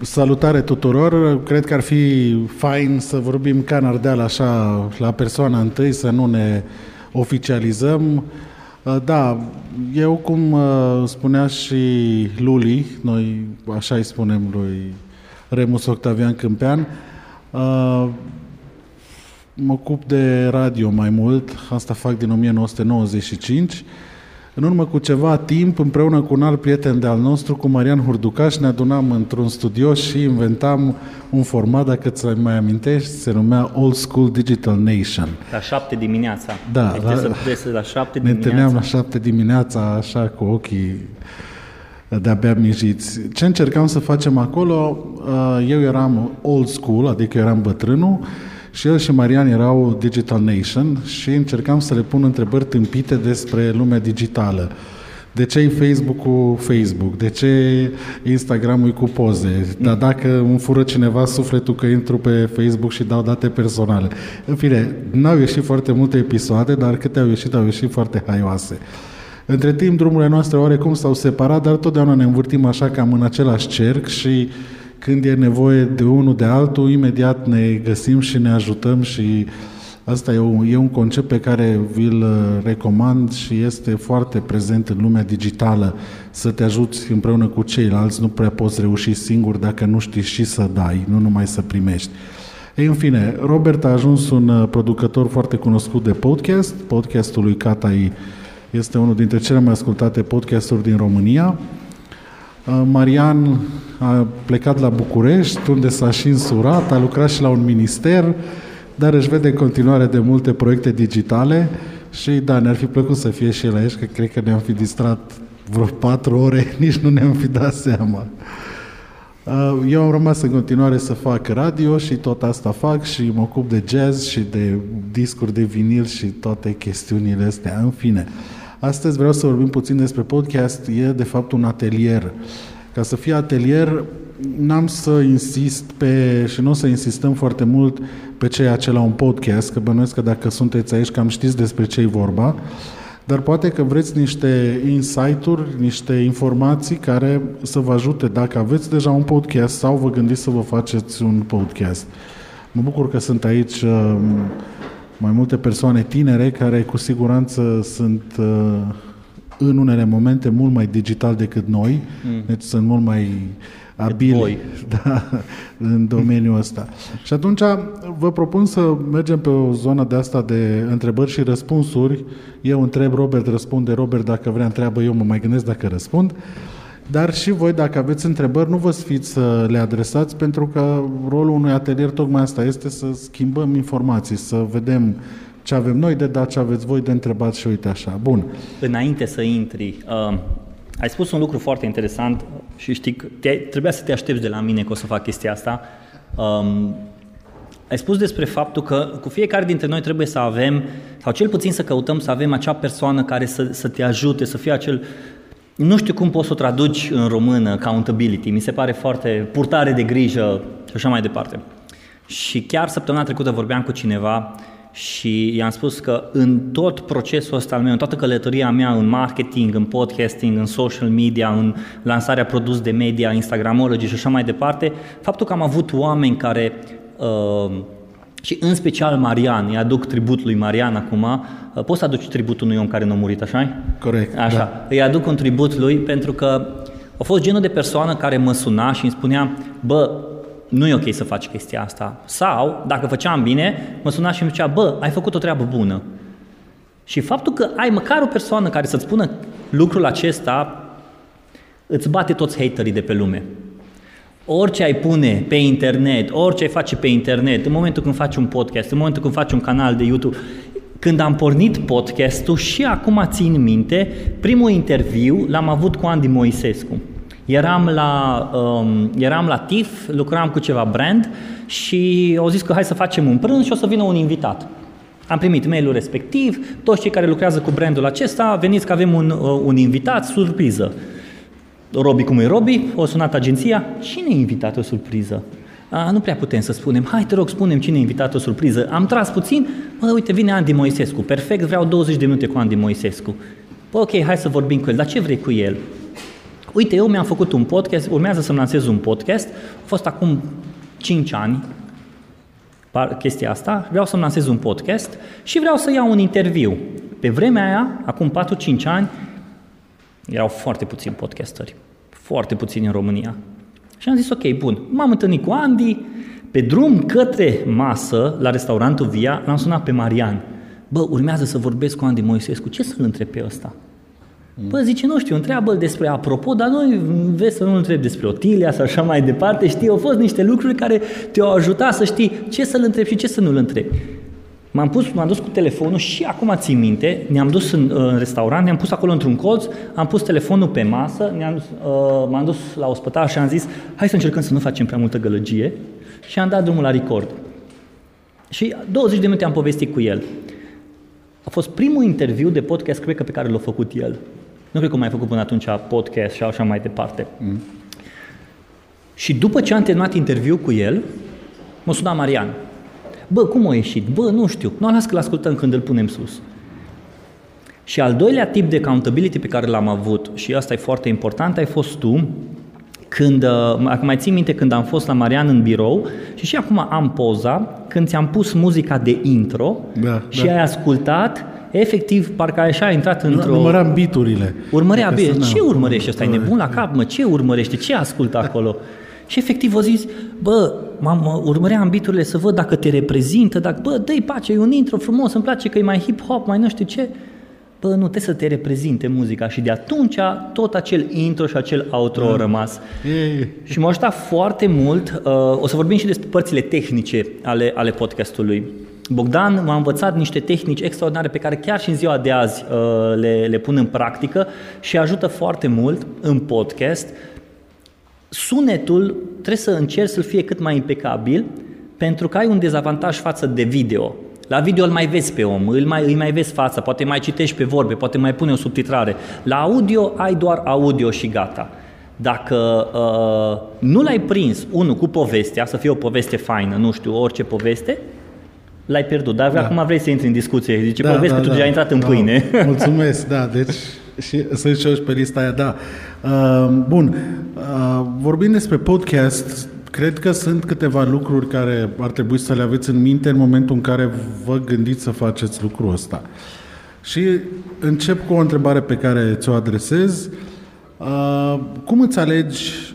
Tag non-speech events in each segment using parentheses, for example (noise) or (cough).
Salutare tuturor! Cred că ar fi fain să vorbim ca în Ardeal așa la persoana întâi, să nu ne oficializăm. Da, eu cum uh, spunea și Luli, noi așa îi spunem lui Remus Octavian Câmpean, uh, mă ocup de radio mai mult, asta fac din 1995 în urmă cu ceva timp, împreună cu un alt prieten de-al nostru, cu Marian Hurducaș, ne adunam într-un studio și inventam un format, dacă ți mai amintești, se numea Old School Digital Nation. La șapte dimineața. Da. Deci la, să la șapte ne dimineața. întâlneam la șapte dimineața, așa, cu ochii de-abia mijiți. Ce încercam să facem acolo, uh, eu eram old school, adică eu eram bătrânul, și el și Marian erau Digital Nation și încercam să le pun întrebări tâmpite despre lumea digitală. De ce e Facebook-ul Facebook? De ce Instagram-ul cu poze? Dar dacă îmi fură cineva sufletul că intru pe Facebook și dau date personale. În fine, n-au ieșit foarte multe episoade, dar câte au ieșit, au ieșit foarte haioase. Între timp, drumurile noastre oarecum s-au separat, dar totdeauna ne învârtim așa cam în același cerc și când e nevoie de unul de altul, imediat ne găsim și ne ajutăm și asta e un, e un concept pe care vi-l uh, recomand și este foarte prezent în lumea digitală, să te ajuți împreună cu ceilalți, nu prea poți reuși singur dacă nu știi și să dai, nu numai să primești. Ei, în fine, Robert a ajuns un uh, producător foarte cunoscut de podcast. Podcastul lui Catai este unul dintre cele mai ascultate podcasturi din România. Uh, Marian a plecat la București, unde s-a și însurat, a lucrat și la un minister, dar își vede în continuare de multe proiecte digitale și da, ne-ar fi plăcut să fie și el aici, că cred că ne-am fi distrat vreo patru ore, (laughs) nici nu ne-am fi dat seama. Uh, eu am rămas în continuare să fac radio și tot asta fac și mă ocup de jazz și de discuri de vinil și toate chestiunile astea. În fine, Astăzi vreau să vorbim puțin despre podcast. E, de fapt, un atelier. Ca să fie atelier, n-am să insist pe, și nu o să insistăm foarte mult pe ceea ce la un podcast, că bănuiesc că dacă sunteți aici cam știți despre ce e vorba, dar poate că vreți niște insight-uri, niște informații care să vă ajute dacă aveți deja un podcast sau vă gândiți să vă faceți un podcast. Mă bucur că sunt aici uh, mai multe persoane tinere care cu siguranță sunt uh, în unele momente mult mai digital decât noi, mm. deci sunt mult mai abili (laughs) da, în domeniul ăsta. Și atunci vă propun să mergem pe o zonă de asta de întrebări și răspunsuri. Eu întreb, Robert răspunde, Robert dacă vrea întreabă, eu mă mai gândesc dacă răspund. Uh, dar și voi, dacă aveți întrebări, nu vă sfiți să le adresați, pentru că rolul unui atelier tocmai asta este să schimbăm informații, să vedem ce avem noi de dat, ce aveți voi de întrebat și uite așa. Bun. Înainte să intri, uh, ai spus un lucru foarte interesant și știi că trebuia să te aștepți de la mine că o să fac chestia asta. Um, ai spus despre faptul că cu fiecare dintre noi trebuie să avem, sau cel puțin să căutăm să avem acea persoană care să, să te ajute, să fie acel nu știu cum poți să o traduci în română, accountability, mi se pare foarte purtare de grijă și așa mai departe. Și chiar săptămâna trecută vorbeam cu cineva și i-am spus că în tot procesul ăsta al meu, în toată călătoria mea în marketing, în podcasting, în social media, în lansarea produs de media, Instagramology și așa mai departe, faptul că am avut oameni care uh, și în special Marian, îi aduc tribut lui Marian acum, uh, poți să aduci tributul unui om care nu a murit, așa Corect, Așa, da. îi aduc un tribut lui pentru că a fost genul de persoană care mă suna și îmi spunea, bă, nu e ok să faci chestia asta. Sau, dacă făceam bine, mă suna și îmi zicea, bă, ai făcut o treabă bună. Și faptul că ai măcar o persoană care să-ți spună lucrul acesta, îți bate toți haterii de pe lume. Orice ai pune pe internet, orice ai face pe internet, în momentul când faci un podcast, în momentul când faci un canal de YouTube, când am pornit podcastul și acum țin minte, primul interviu l-am avut cu Andy Moisescu. Eram la, um, eram la TIF, lucram cu ceva brand și au zis că hai să facem un prânz și o să vină un invitat. Am primit mailul respectiv, toți cei care lucrează cu brandul acesta, veniți că avem un, uh, un invitat, surpriză. Robi cum e Robi, o sunat agenția, cine a invitat o surpriză? A, nu prea putem să spunem, hai te rog, spunem cine a invitat o surpriză. Am tras puțin, mă, uite, vine Andy Moisescu, perfect, vreau 20 de minute cu Andy Moisescu. Păi, ok, hai să vorbim cu el, dar ce vrei cu el? uite, eu mi-am făcut un podcast, urmează să-mi lansez un podcast, a fost acum 5 ani chestia asta, vreau să-mi lansez un podcast și vreau să iau un interviu. Pe vremea aia, acum 4-5 ani, erau foarte puțini podcasteri, foarte puțini în România. Și am zis, ok, bun, m-am întâlnit cu Andy, pe drum către masă, la restaurantul Via, l-am sunat pe Marian. Bă, urmează să vorbesc cu Andy Moisescu, ce să-l întreb pe ăsta? Bă, zice, nu știu, întreabă despre apropo, dar noi vezi să nu întreb despre Otilia sau așa mai departe, știi, au fost niște lucruri care te-au ajutat să știi ce să-l întrebi și ce să nu-l întrebi. M-am, pus, m-am dus cu telefonul și acum țin minte, ne-am dus în, în restaurant, ne-am pus acolo într-un colț, am pus telefonul pe masă, ne-am dus, uh, m-am dus la ospătar și am zis, hai să încercăm să nu facem prea multă gălăgie și am dat drumul la record. Și 20 de minute am povestit cu el. A fost primul interviu de podcast, cred că, pe care l-a făcut el. Nu cred că mai făcut până atunci podcast și așa mai departe. Mm. Și după ce am terminat interviu cu el, mă suna Marian. Bă, cum a ieșit? Bă, nu știu. Nu las că l-ascultăm când îl punem sus. Și al doilea tip de accountability pe care l-am avut, și asta e foarte important, ai fost tu, când, uh, mai țin minte când am fost la Marian în birou și și acum am poza, când ți-am pus muzica de intro da, și da. ai ascultat efectiv, parcă așa a intrat într-o... Număram biturile. Urmărea bine. Ce urmărește ăsta? E nebun la cap, mă? Ce urmărește? Ce ascultă acolo? (laughs) Și efectiv o zis, bă, m-am, urmăream biturile să văd dacă te reprezintă, dacă, bă, dă-i pace, e un intro frumos, îmi place că e mai hip-hop, mai nu știu ce. Bă, nu, trebuie să te reprezinte muzica și de atunci tot acel intro și acel outro mm. a rămas. E, Și m-a ajutat foarte mult. Uh, o să vorbim și despre părțile tehnice ale, ale podcastului. Bogdan m-a învățat niște tehnici extraordinare pe care chiar și în ziua de azi uh, le, le pun în practică și ajută foarte mult în podcast. Sunetul trebuie să încerci să-l fie cât mai impecabil pentru că ai un dezavantaj față de video. La video îl mai vezi pe om, îl mai, îi mai vezi fața, poate mai citești pe vorbe, poate mai pune o subtitrare. La audio ai doar audio și gata. Dacă uh, nu l-ai prins, unul, cu povestea, să fie o poveste faină, nu știu, orice poveste, l-ai pierdut. Dar da. acum vrei să intri în discuție. Zice, da, povesti da, că tu da, deja ai intrat în da, pâine. Mulțumesc, da, deci și să și pe lista aia, da. Uh, bun, uh, vorbind despre podcast, cred că sunt câteva lucruri care ar trebui să le aveți în minte în momentul în care vă gândiți să faceți lucrul ăsta. Și încep cu o întrebare pe care ți-o adresez. Uh, cum îți alegi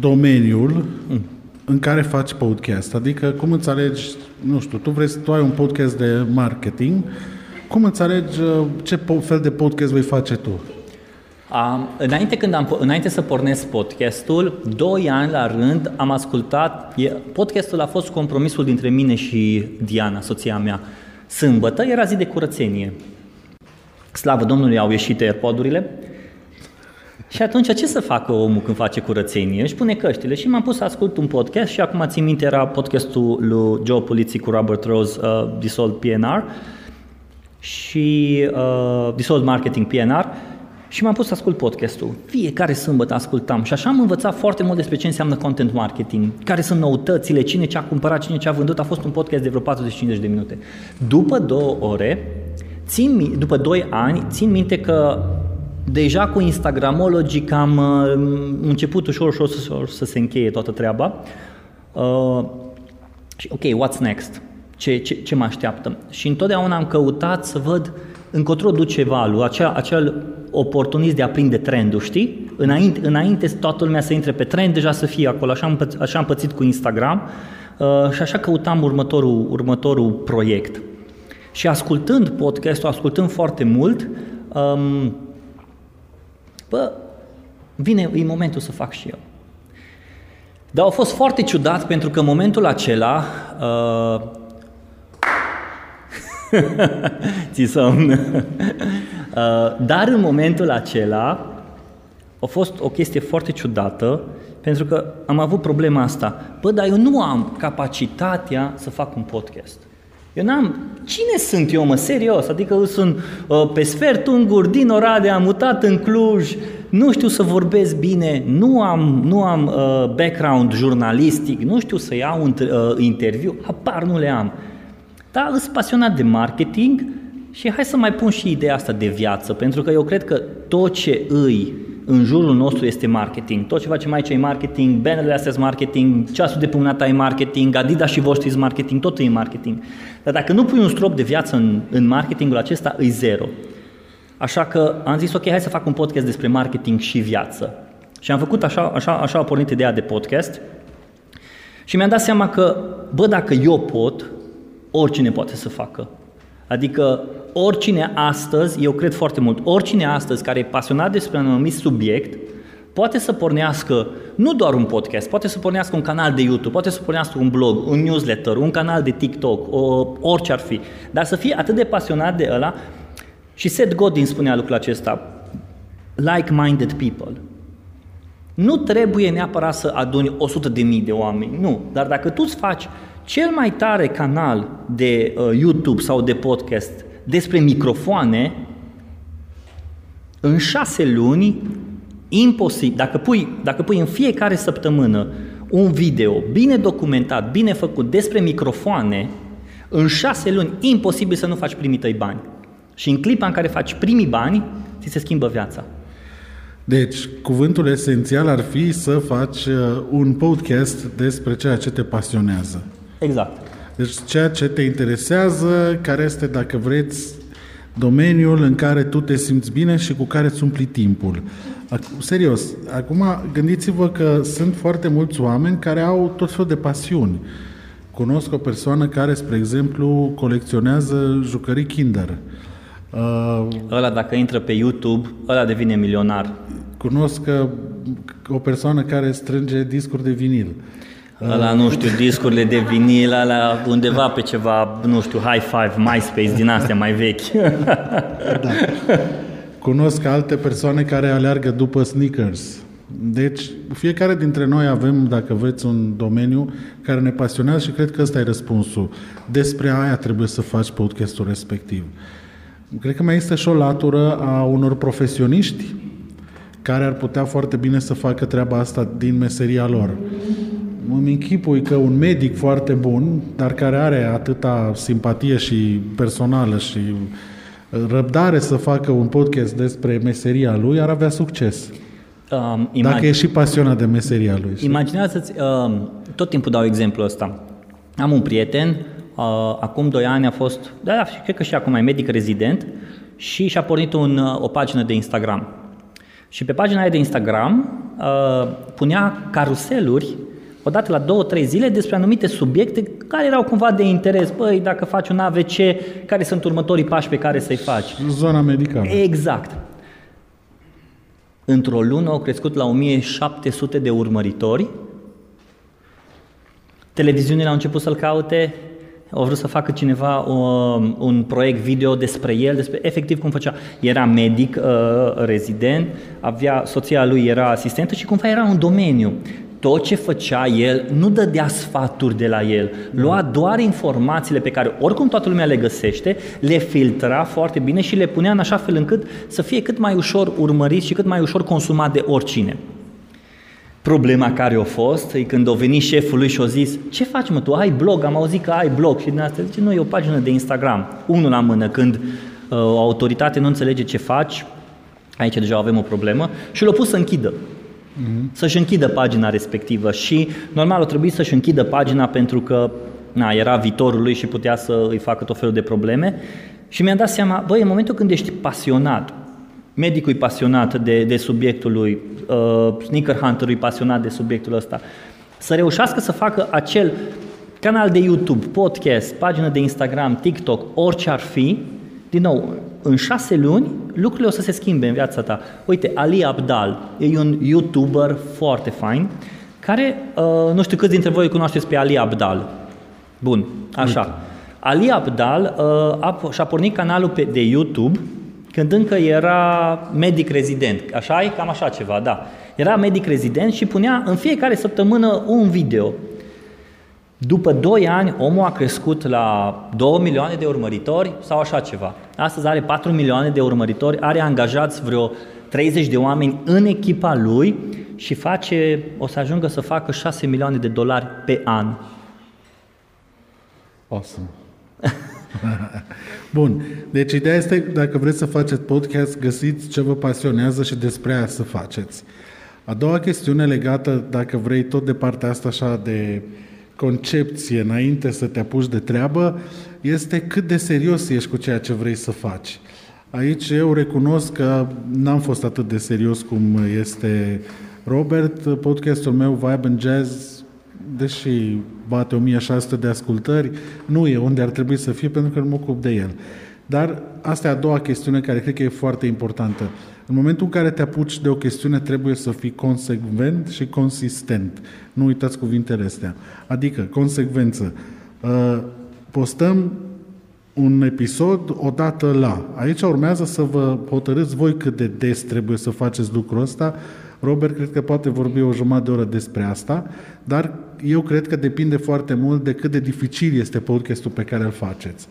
domeniul mm. în care faci podcast? Adică cum îți alegi, nu știu, tu vrei să tu ai un podcast de marketing, cum îți alegi uh, ce fel de podcast vei face tu? Um, înainte, când am, înainte să pornesc podcastul, doi ani la rând am ascultat, podcastul a fost compromisul dintre mine și Diana, soția mea. Sâmbătă era zi de curățenie. Slavă Domnului, au ieșit airpodurile. Și atunci ce să facă omul când face curățenie? Își pune căștile și m-am pus să ascult un podcast și acum țin minte era podcastul lui Joe Poliții cu Robert Rose, uh, Dissolved PNR și uh, Dissolved Marketing PNR și m-am pus să ascult podcastul. Fiecare sâmbătă ascultam și așa am învățat foarte mult despre ce înseamnă content marketing, care sunt noutățile, cine ce a cumpărat, cine ce a vândut. A fost un podcast de vreo 45 de minute. După două ore, țin, după doi ani, țin minte că deja cu Instagramology am uh, început ușor, ușor să, să se încheie toată treaba. Uh, și ok, what's next? Ce, ce, ce mă așteaptă? Și întotdeauna am căutat să văd încotro duce valul, acea, acel oportunist de a prinde trendul, știi? Înainte, înainte toată lumea să intre pe trend, deja să fie acolo. Așa am, pățit, așa am pățit cu Instagram uh, și așa căutam următorul, următorul proiect. Și ascultând podcastul, ascultând foarte mult, um, bă, vine, e momentul să fac și eu. Dar a fost foarte ciudat pentru că în momentul acela uh, (laughs) ți somn. (laughs) Uh, dar în momentul acela a fost o chestie foarte ciudată pentru că am avut problema asta. Bă, dar eu nu am capacitatea să fac un podcast. Eu n-am... Cine sunt eu, mă, serios? Adică eu sunt uh, pe sfert ungur din Oradea, am mutat în Cluj, nu știu să vorbesc bine, nu am, nu am uh, background jurnalistic, nu știu să iau un uh, interviu, apar nu le am. Dar sunt pasionat de marketing și hai să mai pun și ideea asta de viață, pentru că eu cred că tot ce îi în jurul nostru este marketing. Tot ce facem aici e marketing, bannerele astea sunt marketing, ceasul de pe mâna ta e marketing, Adidas și voștri sunt marketing, tot e marketing. Dar dacă nu pui un strop de viață în, în marketingul acesta, îi zero. Așa că am zis, ok, hai să fac un podcast despre marketing și viață. Și am făcut așa, așa, așa a pornit ideea de podcast și mi-am dat seama că, bă, dacă eu pot, oricine poate să facă. Adică oricine astăzi, eu cred foarte mult, oricine astăzi care e pasionat despre un anumit subiect, poate să pornească nu doar un podcast, poate să pornească un canal de YouTube, poate să pornească un blog, un newsletter, un canal de TikTok, o, orice ar fi, dar să fie atât de pasionat de ăla și Seth Godin spunea lucrul acesta, like-minded people. Nu trebuie neapărat să aduni 100 de mii de oameni, nu, dar dacă tu îți faci cel mai tare canal de uh, YouTube sau de podcast despre microfoane, în șase luni, imposibil, dacă pui, dacă pui în fiecare săptămână un video bine documentat, bine făcut despre microfoane, în șase luni, imposibil să nu faci primii tăi bani. Și în clipa în care faci primii bani, ți se schimbă viața. Deci, cuvântul esențial ar fi să faci uh, un podcast despre ceea ce te pasionează. Exact. Deci ceea ce te interesează, care este, dacă vreți, domeniul în care tu te simți bine și cu care îți umpli timpul. Serios, acum gândiți-vă că sunt foarte mulți oameni care au tot felul de pasiuni. Cunosc o persoană care, spre exemplu, colecționează jucării Kinder. Uh, ăla dacă intră pe YouTube, ăla devine milionar. Cunosc o persoană care strânge discuri de vinil. Ăla, nu știu, discurile de vinil, ala undeva pe ceva, nu știu, high five, MySpace, din astea mai vechi. da. Cunosc alte persoane care aleargă după sneakers. Deci, fiecare dintre noi avem, dacă vreți, un domeniu care ne pasionează și cred că ăsta e răspunsul. Despre aia trebuie să faci podcastul respectiv. Cred că mai este și o latură a unor profesioniști care ar putea foarte bine să facă treaba asta din meseria lor îmi închipui că un medic foarte bun, dar care are atâta simpatie și personală și răbdare să facă un podcast despre meseria lui, ar avea succes. Um, imag- Dacă e și pasionat de meseria lui. Imaginează-ți, uh, tot timpul dau exemplul ăsta. Am un prieten, uh, acum 2 ani a fost, da, da, cred că și acum e medic rezident și și-a pornit un, uh, o pagină de Instagram. Și pe pagina aia de Instagram uh, punea caruseluri odată la două, trei zile despre anumite subiecte care erau cumva de interes. Băi, dacă faci un AVC, care sunt următorii pași pe care să-i faci? Zona medicală. Exact. Într-o lună au crescut la 1700 de urmăritori. Televiziunile au început să-l caute, au vrut să facă cineva un, un proiect video despre el, despre efectiv cum făcea. Era medic, uh, rezident, avea, soția lui era asistentă și cumva era un domeniu tot ce făcea el nu dădea sfaturi de la el, lua doar informațiile pe care oricum toată lumea le găsește, le filtra foarte bine și le punea în așa fel încât să fie cât mai ușor urmărit și cât mai ușor consumat de oricine. Problema care a fost e când a venit șeful lui și a zis Ce faci mă, tu? Ai blog, am auzit că ai blog și din asta. Zice Nu, e o pagină de Instagram. Unul la mână, când uh, o autoritate nu înțelege ce faci Aici deja avem o problemă Și l-a pus să închidă mm-hmm. să-și închidă pagina respectivă și normal o trebuie să-și închidă pagina pentru că na, era viitorul lui și putea să îi facă tot felul de probleme și mi-am dat seama, băi, în momentul când ești pasionat, medicul e pasionat de, de subiectul lui, uh, sneaker hunter e pasionat de subiectul ăsta, să reușească să facă acel canal de YouTube, podcast, pagină de Instagram, TikTok, orice ar fi, din nou, în șase luni lucrurile o să se schimbe în viața ta. Uite, Ali Abdal e un YouTuber foarte fain care, uh, nu știu câți dintre voi cunoașteți pe Ali Abdal. Bun, așa. Uite. Ali Abdal uh, a, și-a pornit canalul pe, de YouTube când încă era medic rezident. Așa e? Cam așa ceva, da. Era medic rezident și punea în fiecare săptămână un video după 2 ani, omul a crescut la 2 milioane de urmăritori sau așa ceva. Astăzi are 4 milioane de urmăritori, are angajați vreo 30 de oameni în echipa lui și face, o să ajungă să facă 6 milioane de dolari pe an. Awesome. (laughs) Bun. Deci ideea este, dacă vreți să faceți podcast, găsiți ce vă pasionează și despre aia să faceți. A doua chestiune legată, dacă vrei, tot de partea asta așa de concepție înainte să te apuci de treabă, este cât de serios ești cu ceea ce vrei să faci. Aici eu recunosc că n-am fost atât de serios cum este Robert. Podcastul meu Vibe and Jazz, deși bate 1600 de ascultări, nu e unde ar trebui să fie pentru că nu mă ocup de el. Dar asta e a doua chestiune care cred că e foarte importantă. În momentul în care te apuci de o chestiune, trebuie să fii consecvent și consistent. Nu uitați cuvintele astea. Adică, consecvență. Uh, postăm un episod odată la. Aici urmează să vă hotărâți voi cât de des trebuie să faceți lucrul ăsta. Robert cred că poate vorbi o jumătate de oră despre asta, dar eu cred că depinde foarte mult de cât de dificil este podcastul pe care îl faceți.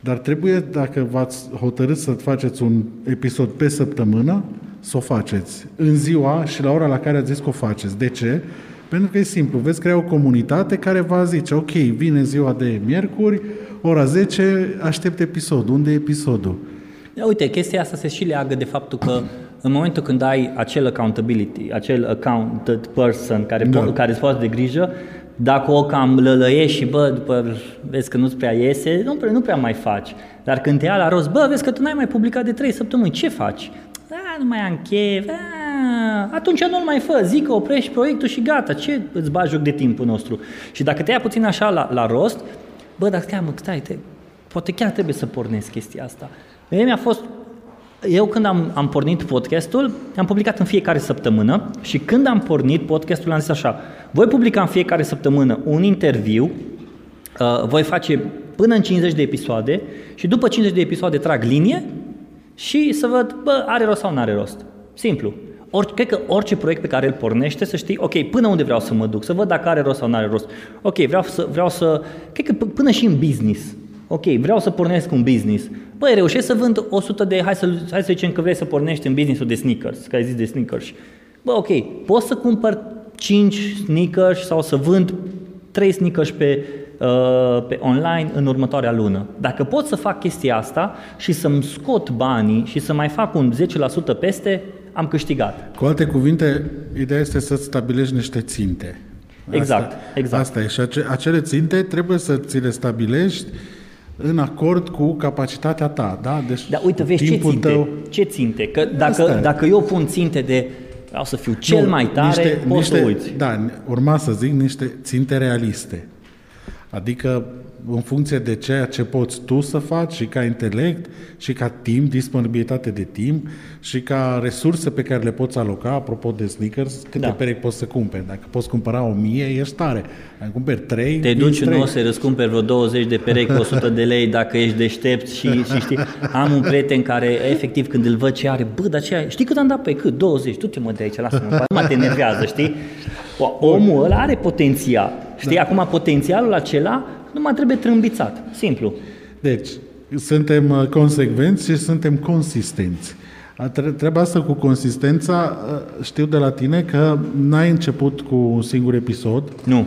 Dar trebuie, dacă v-ați hotărât să faceți un episod pe săptămână, să o faceți în ziua și la ora la care ați zis că o faceți. De ce? Pentru că e simplu, veți crea o comunitate care va zice, ok, vine ziua de miercuri, ora 10, aștept episodul. Unde e episodul? Uite, chestia asta se și leagă de faptul că în momentul când ai acel accountability, acel accounted person care, da. po- care îți poate de grijă, dacă o cam lălăiești și bă, după vezi că nu-ți prea iese, nu prea, nu prea mai faci. Dar când te ia la rost, bă, vezi că tu n-ai mai publicat de 3 săptămâni, ce faci? Da, nu mai am chef, da, atunci nu-l mai fă, zic că oprești proiectul și gata, ce îți bagi joc de timpul nostru? Și dacă te ia puțin așa la, la rost, bă, dar stai, mă, stai, te, poate chiar trebuie să pornesc chestia asta. Mie mi-a fost eu când am, am pornit podcastul, am publicat în fiecare săptămână și când am pornit podcastul am zis așa, voi publica în fiecare săptămână un interviu, uh, voi face până în 50 de episoade și după 50 de episoade trag linie și să văd, bă, are rost sau nu are rost. Simplu. Or, cred că orice proiect pe care îl pornește să știi, ok, până unde vreau să mă duc, să văd dacă are rost sau nu are rost. Ok, vreau să, vreau să, cred că până și în business. Ok, vreau să pornesc un business. Băi, reușesc să vând 100 de, hai să, hai să zicem că vrei să pornești în businessul de sneakers, că ai zis de sneakers. Bă, ok, poți să cumpăr 5 sneakers sau să vând 3 sneakers pe, uh, pe online în următoarea lună. Dacă pot să fac chestia asta și să-mi scot banii și să mai fac un 10% peste, am câștigat. Cu alte cuvinte, ideea este să-ți stabilești niște ținte. Exact, asta, exact. Asta e. Și acele ținte trebuie să ți le stabilești în acord cu capacitatea ta, da? Deci da, uite, vezi ce ținte, tău... ce ținte, că dacă, dacă eu pun ținte de vreau să fiu cel nu, mai tare, niște, poți niște, să uiți. Da, urma să zic niște ținte realiste. Adică în funcție de ceea ce poți tu să faci și ca intelect și ca timp, disponibilitate de timp și ca resurse pe care le poți aloca, apropo de sneakers, câte da. perechi poți să cumperi. Dacă poți cumpăra o mie, ești tare. Dacă cumperi trei, Te duci în să răscumperi vreo 20 de perechi cu 100 de lei dacă ești deștept și, și știi, am un prieten care efectiv când îl văd ce are, bă, dar ce ai? Știi cât am dat pe cât? 20, tu te mă de aici, lasă-mă, nu mă te enervează, știi? Omul ăla are potențial. Știi, da. acum potențialul acela nu mai trebuie trâmbițat. Simplu. Deci, suntem uh, consecvenți și suntem consistenți. Treaba asta cu consistența, uh, știu de la tine că n-ai început cu un singur episod. Nu.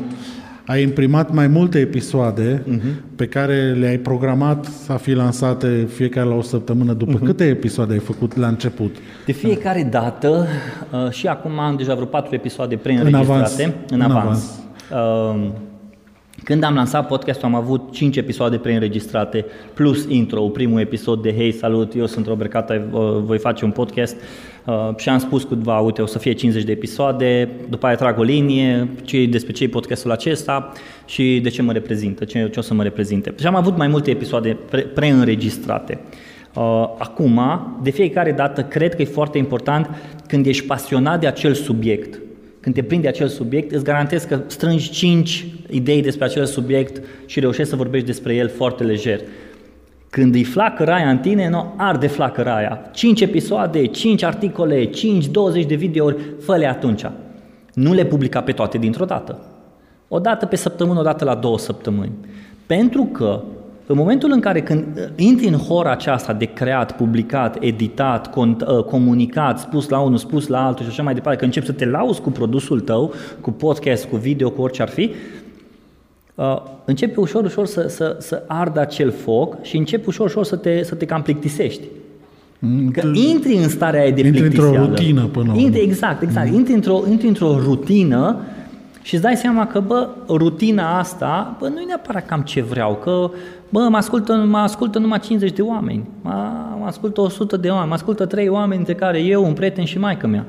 Ai imprimat mai multe episoade uh-huh. pe care le-ai programat să fi lansate fiecare la o săptămână. După uh-huh. câte episoade ai făcut la început? De fiecare dată, uh, și acum am deja vreo patru episoade preînregistrate. În avans. În avans. În avans. Uh, când am lansat podcastul am avut 5 episoade preînregistrate plus intro, primul episod de Hei, salut, eu sunt Robert Cata, voi face un podcast uh, și am spus câtva, uite, o să fie 50 de episoade, după aia trag o linie, ce, despre ce e podcastul acesta și de ce mă reprezintă, ce, ce o să mă reprezinte. Și am avut mai multe episoade pre- preînregistrate. Uh, acum, de fiecare dată, cred că e foarte important când ești pasionat de acel subiect, când te prinde acel subiect, îți garantez că strângi 5 idei despre acel subiect și reușești să vorbești despre el foarte lejer. Când îi raia în tine, nu, arde raia. 5 episoade, 5 articole, 5, 20 de videouri, fă atunci. Nu le publica pe toate dintr-o dată. O dată pe săptămână, o dată la două săptămâni. Pentru că în momentul în care când uh, intri în hora aceasta de creat, publicat, editat, cont, uh, comunicat, spus la unul, spus la altul și așa mai departe, că începi să te lauzi cu produsul tău, cu podcast, cu video, cu orice ar fi, uh, începe ușor, ușor să, să, să ardă acel foc și începe ușor, ușor să te, să te cam plictisești. Că intri în starea aia de Intri într-o plictiseală. rutină până la urmă. Intri, exact, exact. Mm. Intri, într-o, intri într-o rutină și îți dai seama că, bă, rutina asta, bă, nu e neapărat cam ce vreau, că, bă, mă ascultă, mă ascultă numai 50 de oameni, mă, mă ascultă 100 de oameni, mă ascultă 3 oameni, dintre care eu, un prieten și maică mea.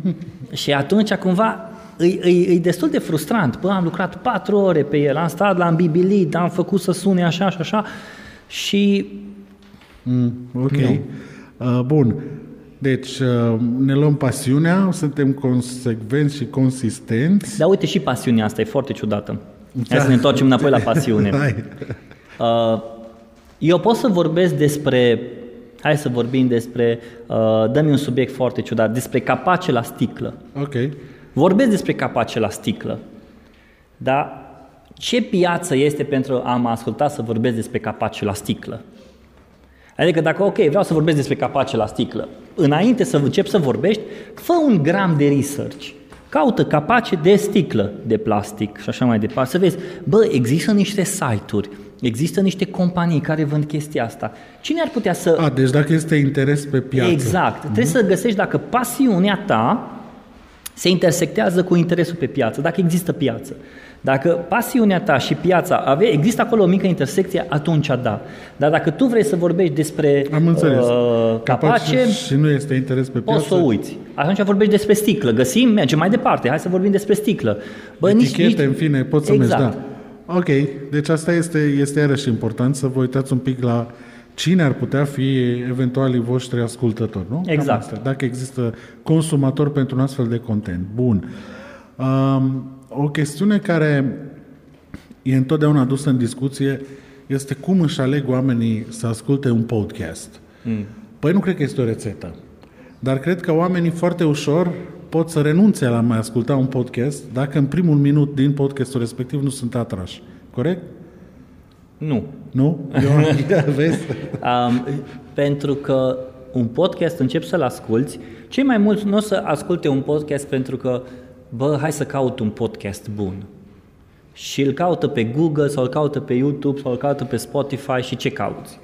(laughs) și atunci, cumva, e, e, e destul de frustrant. Bă, am lucrat 4 ore pe el, am stat, l-am bibilit, am făcut să sune așa și așa și Mm, ok. Nu. Uh, bun. Deci, uh, ne luăm pasiunea, suntem consecvenți și consistenți. Dar uite și pasiunea asta e foarte ciudată. Hai Da. să ne întoarcem înapoi la pasiune. (laughs) Hai. Uh, Eu pot să vorbesc despre, hai să vorbim despre, uh, dă-mi un subiect foarte ciudat, despre capace la sticlă. Ok. Vorbesc despre capace la sticlă, dar ce piață este pentru a mă asculta să vorbesc despre capace la sticlă? Adică dacă, ok, vreau să vorbesc despre capace la sticlă, înainte să încep să vorbești, fă un gram de research. Caută capace de sticlă, de plastic și așa mai departe, să vezi, bă, există niște site-uri, există niște companii care vând chestia asta. Cine ar putea să... A, deci dacă este interes pe piață. Exact. Trebuie să găsești dacă pasiunea ta se intersectează cu interesul pe piață, dacă există piață. Dacă pasiunea ta și piața, ave, există acolo o mică intersecție, atunci da. Dar dacă tu vrei să vorbești despre Am înțeles. uh, capace, și nu este interes pe piață. poți să o uiți. Atunci vorbești despre sticlă. Găsim, mergem mai departe. Hai să vorbim despre sticlă. Bă, Etichete, în fine, poți să exact. mergi, da. Ok, deci asta este, este iarăși important să vă uitați un pic la cine ar putea fi eventualii voștri ascultători, nu? Cam Exact. asta. Dacă există consumator pentru un astfel de content. Bun. Um, o chestiune care e întotdeauna adusă în discuție este cum își aleg oamenii să asculte un podcast. Mm. Păi nu cred că este o rețetă. Dar cred că oamenii foarte ușor pot să renunțe la mai asculta un podcast dacă în primul minut din podcastul respectiv nu sunt atrași. Corect? Nu. Nu? (laughs) Eu, vezi? Um, pentru că un podcast începi să-l asculți, cei mai mulți nu o să asculte un podcast pentru că, bă, hai să caut un podcast bun. Și îl caută pe Google sau îl caută pe YouTube sau îl caută pe Spotify și ce cauți?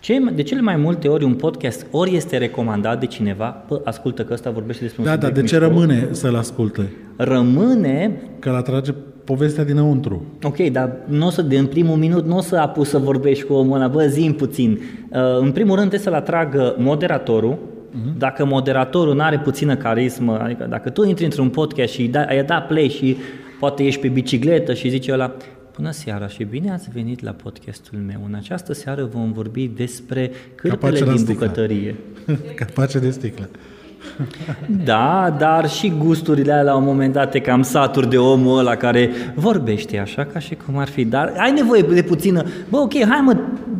Ce, de cele mai multe ori un podcast ori este recomandat de cineva, bă, ascultă că ăsta vorbește despre un Da, dar subiect de ce mișto. rămâne să-l asculte? Rămâne Că îl atrage povestea dinăuntru. Ok, dar nu o să, de în primul minut nu o să apuci să vorbești cu omul ăla, bă, zi puțin. Uh, în primul rând trebuie să-l atragă moderatorul, dacă moderatorul nu are puțină carismă, adică dacă tu intri într-un podcast și îi da, ai dat play și poate ești pe bicicletă și zice ăla, Bună seara și bine ați venit la podcastul meu. În această seară vom vorbi despre cârpele Capace la din sticlă. bucătărie. (laughs) Capace de sticlă. Da, dar și gusturile alea la un moment dat te cam saturi de omul ăla care vorbește așa ca și cum ar fi, dar ai nevoie de puțină, bă, ok, hai mă,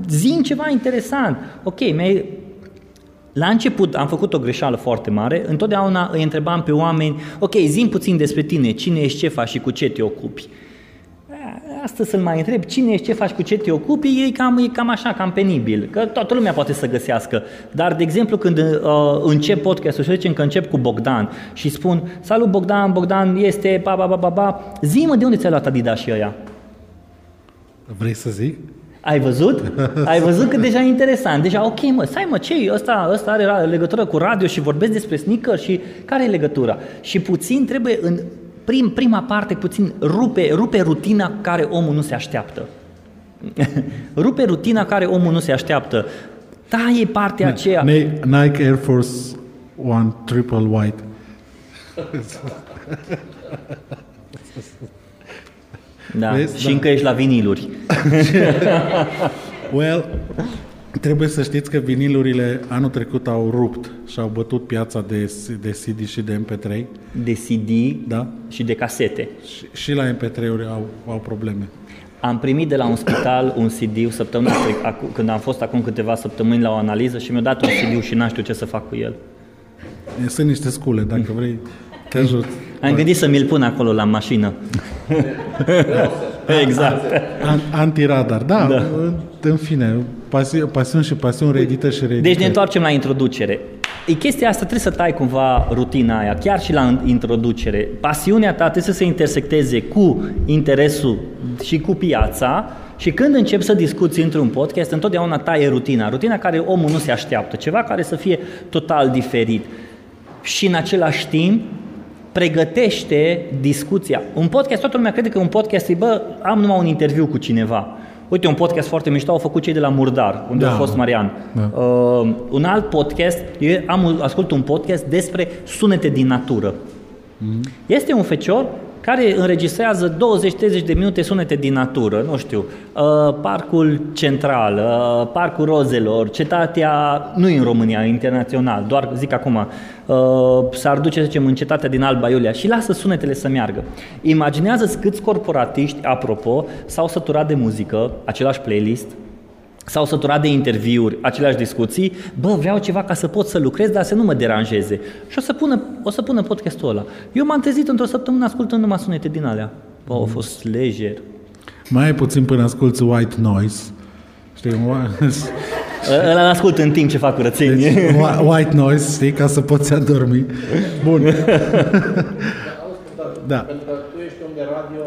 zi ceva interesant. Ok, mi la început am făcut o greșeală foarte mare, întotdeauna îi întrebam pe oameni, ok, zi puțin despre tine, cine ești, ce faci și cu ce te ocupi. Astăzi să-l mai întreb cine ești, ce faci, cu ce te ocupi, e cam, e cam așa, cam penibil, că toată lumea poate să găsească. Dar, de exemplu, când uh, încep podcastul și zicem că încep cu Bogdan și spun, salut Bogdan, Bogdan este, ba, ba, ba, ba, ba, zi-mă de unde ți-ai luat Adidas și ăia? Vrei să zic? Ai văzut? Ai văzut că deja e interesant. Deja, ok, mă, stai mă, ce ăsta, ăsta are legătură cu radio și vorbesc despre sneaker și care e legătura? Și puțin trebuie în prim, prima parte, puțin rupe, rupe rutina care omul nu se așteaptă. (laughs) rupe rutina care omul nu se așteaptă. Taie partea aceea. Nike Air Force One Triple White. (laughs) Da, Vezi? și Da. încă ești la viniluri. (laughs) Well, trebuie să știți că vinilurile anul trecut au rupt și au bătut piața de, de CD și de MP3 De CD Da. și de casete. și, și la MP3-uri au, au probleme. Am primit de la un spital un CD săptămâna, tre- (coughs) acu- când am fost acum câteva săptămâni la o analiză și mi-a dat un CD și n-am știu ce să fac cu el. Sunt niște scule, dacă vrei, te ajut. Am gândit să mi-l pun acolo la mașină. (laughs) exact. An, antiradar, da, da, în fine, pasiuni, pasiuni și pasiuni reedită și reedită. Deci ne întoarcem la introducere. E chestia asta, trebuie să tai cumva rutina aia, chiar și la introducere. Pasiunea ta trebuie să se intersecteze cu interesul și cu piața și când începi să discuți într-un podcast, întotdeauna taie rutina, rutina care omul nu se așteaptă, ceva care să fie total diferit. Și în același timp, pregătește discuția. Un podcast, toată lumea crede că un podcast e, bă, am numai un interviu cu cineva. Uite, un podcast foarte mișto au făcut cei de la Murdar, unde da. a fost Marian. Da. Uh, un alt podcast, eu am ascult un podcast despre sunete din natură. Mm-hmm. Este un fecior care înregistrează 20-30 de minute sunete din natură, nu știu, uh, Parcul Central, uh, Parcul Rozelor, cetatea, nu în România, internațional, doar zic acum, uh, s-ar duce, să zicem, în cetatea din Alba Iulia și lasă sunetele să meargă. Imaginează câți corporatiști, apropo, s-au săturat de muzică, același playlist, S-au săturat de interviuri, aceleași discuții, bă, vreau ceva ca să pot să lucrez, dar să nu mă deranjeze. Și o să pună, o să pună podcastul ăla. Eu m-am trezit într-o săptămână ascultând numai sunete din alea. Bă, a fost lejer. Mai ai puțin până asculti white noise. Știi, (laughs) Ăla ascult în timp ce fac curățenie. Deci, (laughs) white noise, știi, ca să poți adormi. Bun. (laughs) da. Pentru că tu ești om de radio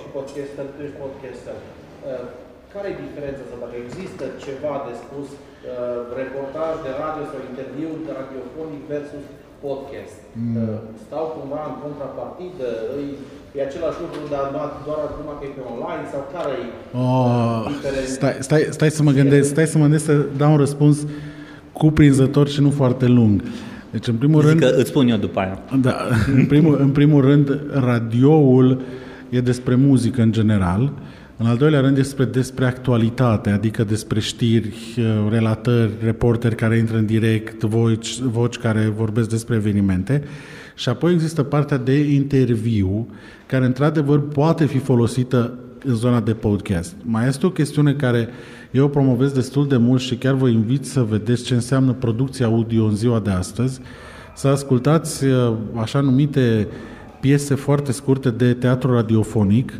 și podcaster, tu ești podcaster care e diferența asta? Dacă există ceva de spus, uh, reportaj de radio sau interviu de radiofonic versus podcast. Mm. Uh, stau cumva în contrapartidă, îi, e același lucru, dar doar acum că e pe online sau care e oh, stai, stai, stai să mă gândesc, stai să mă gândesc să dau un răspuns cuprinzător și nu foarte lung. Deci, în primul Zic rând... Că îți spun eu după aia. Da, în primul, în primul rând, radioul e despre muzică în general. Uh, în al doilea rând despre, despre actualitate, adică despre știri, uh, relatări, reporteri care intră în direct, voci, voci care vorbesc despre evenimente. Și apoi există partea de interviu, care într-adevăr poate fi folosită în zona de podcast. Mai este o chestiune care eu promovez destul de mult și chiar vă invit să vedeți ce înseamnă producția audio în ziua de astăzi, să ascultați uh, așa numite piese foarte scurte de teatru radiofonic,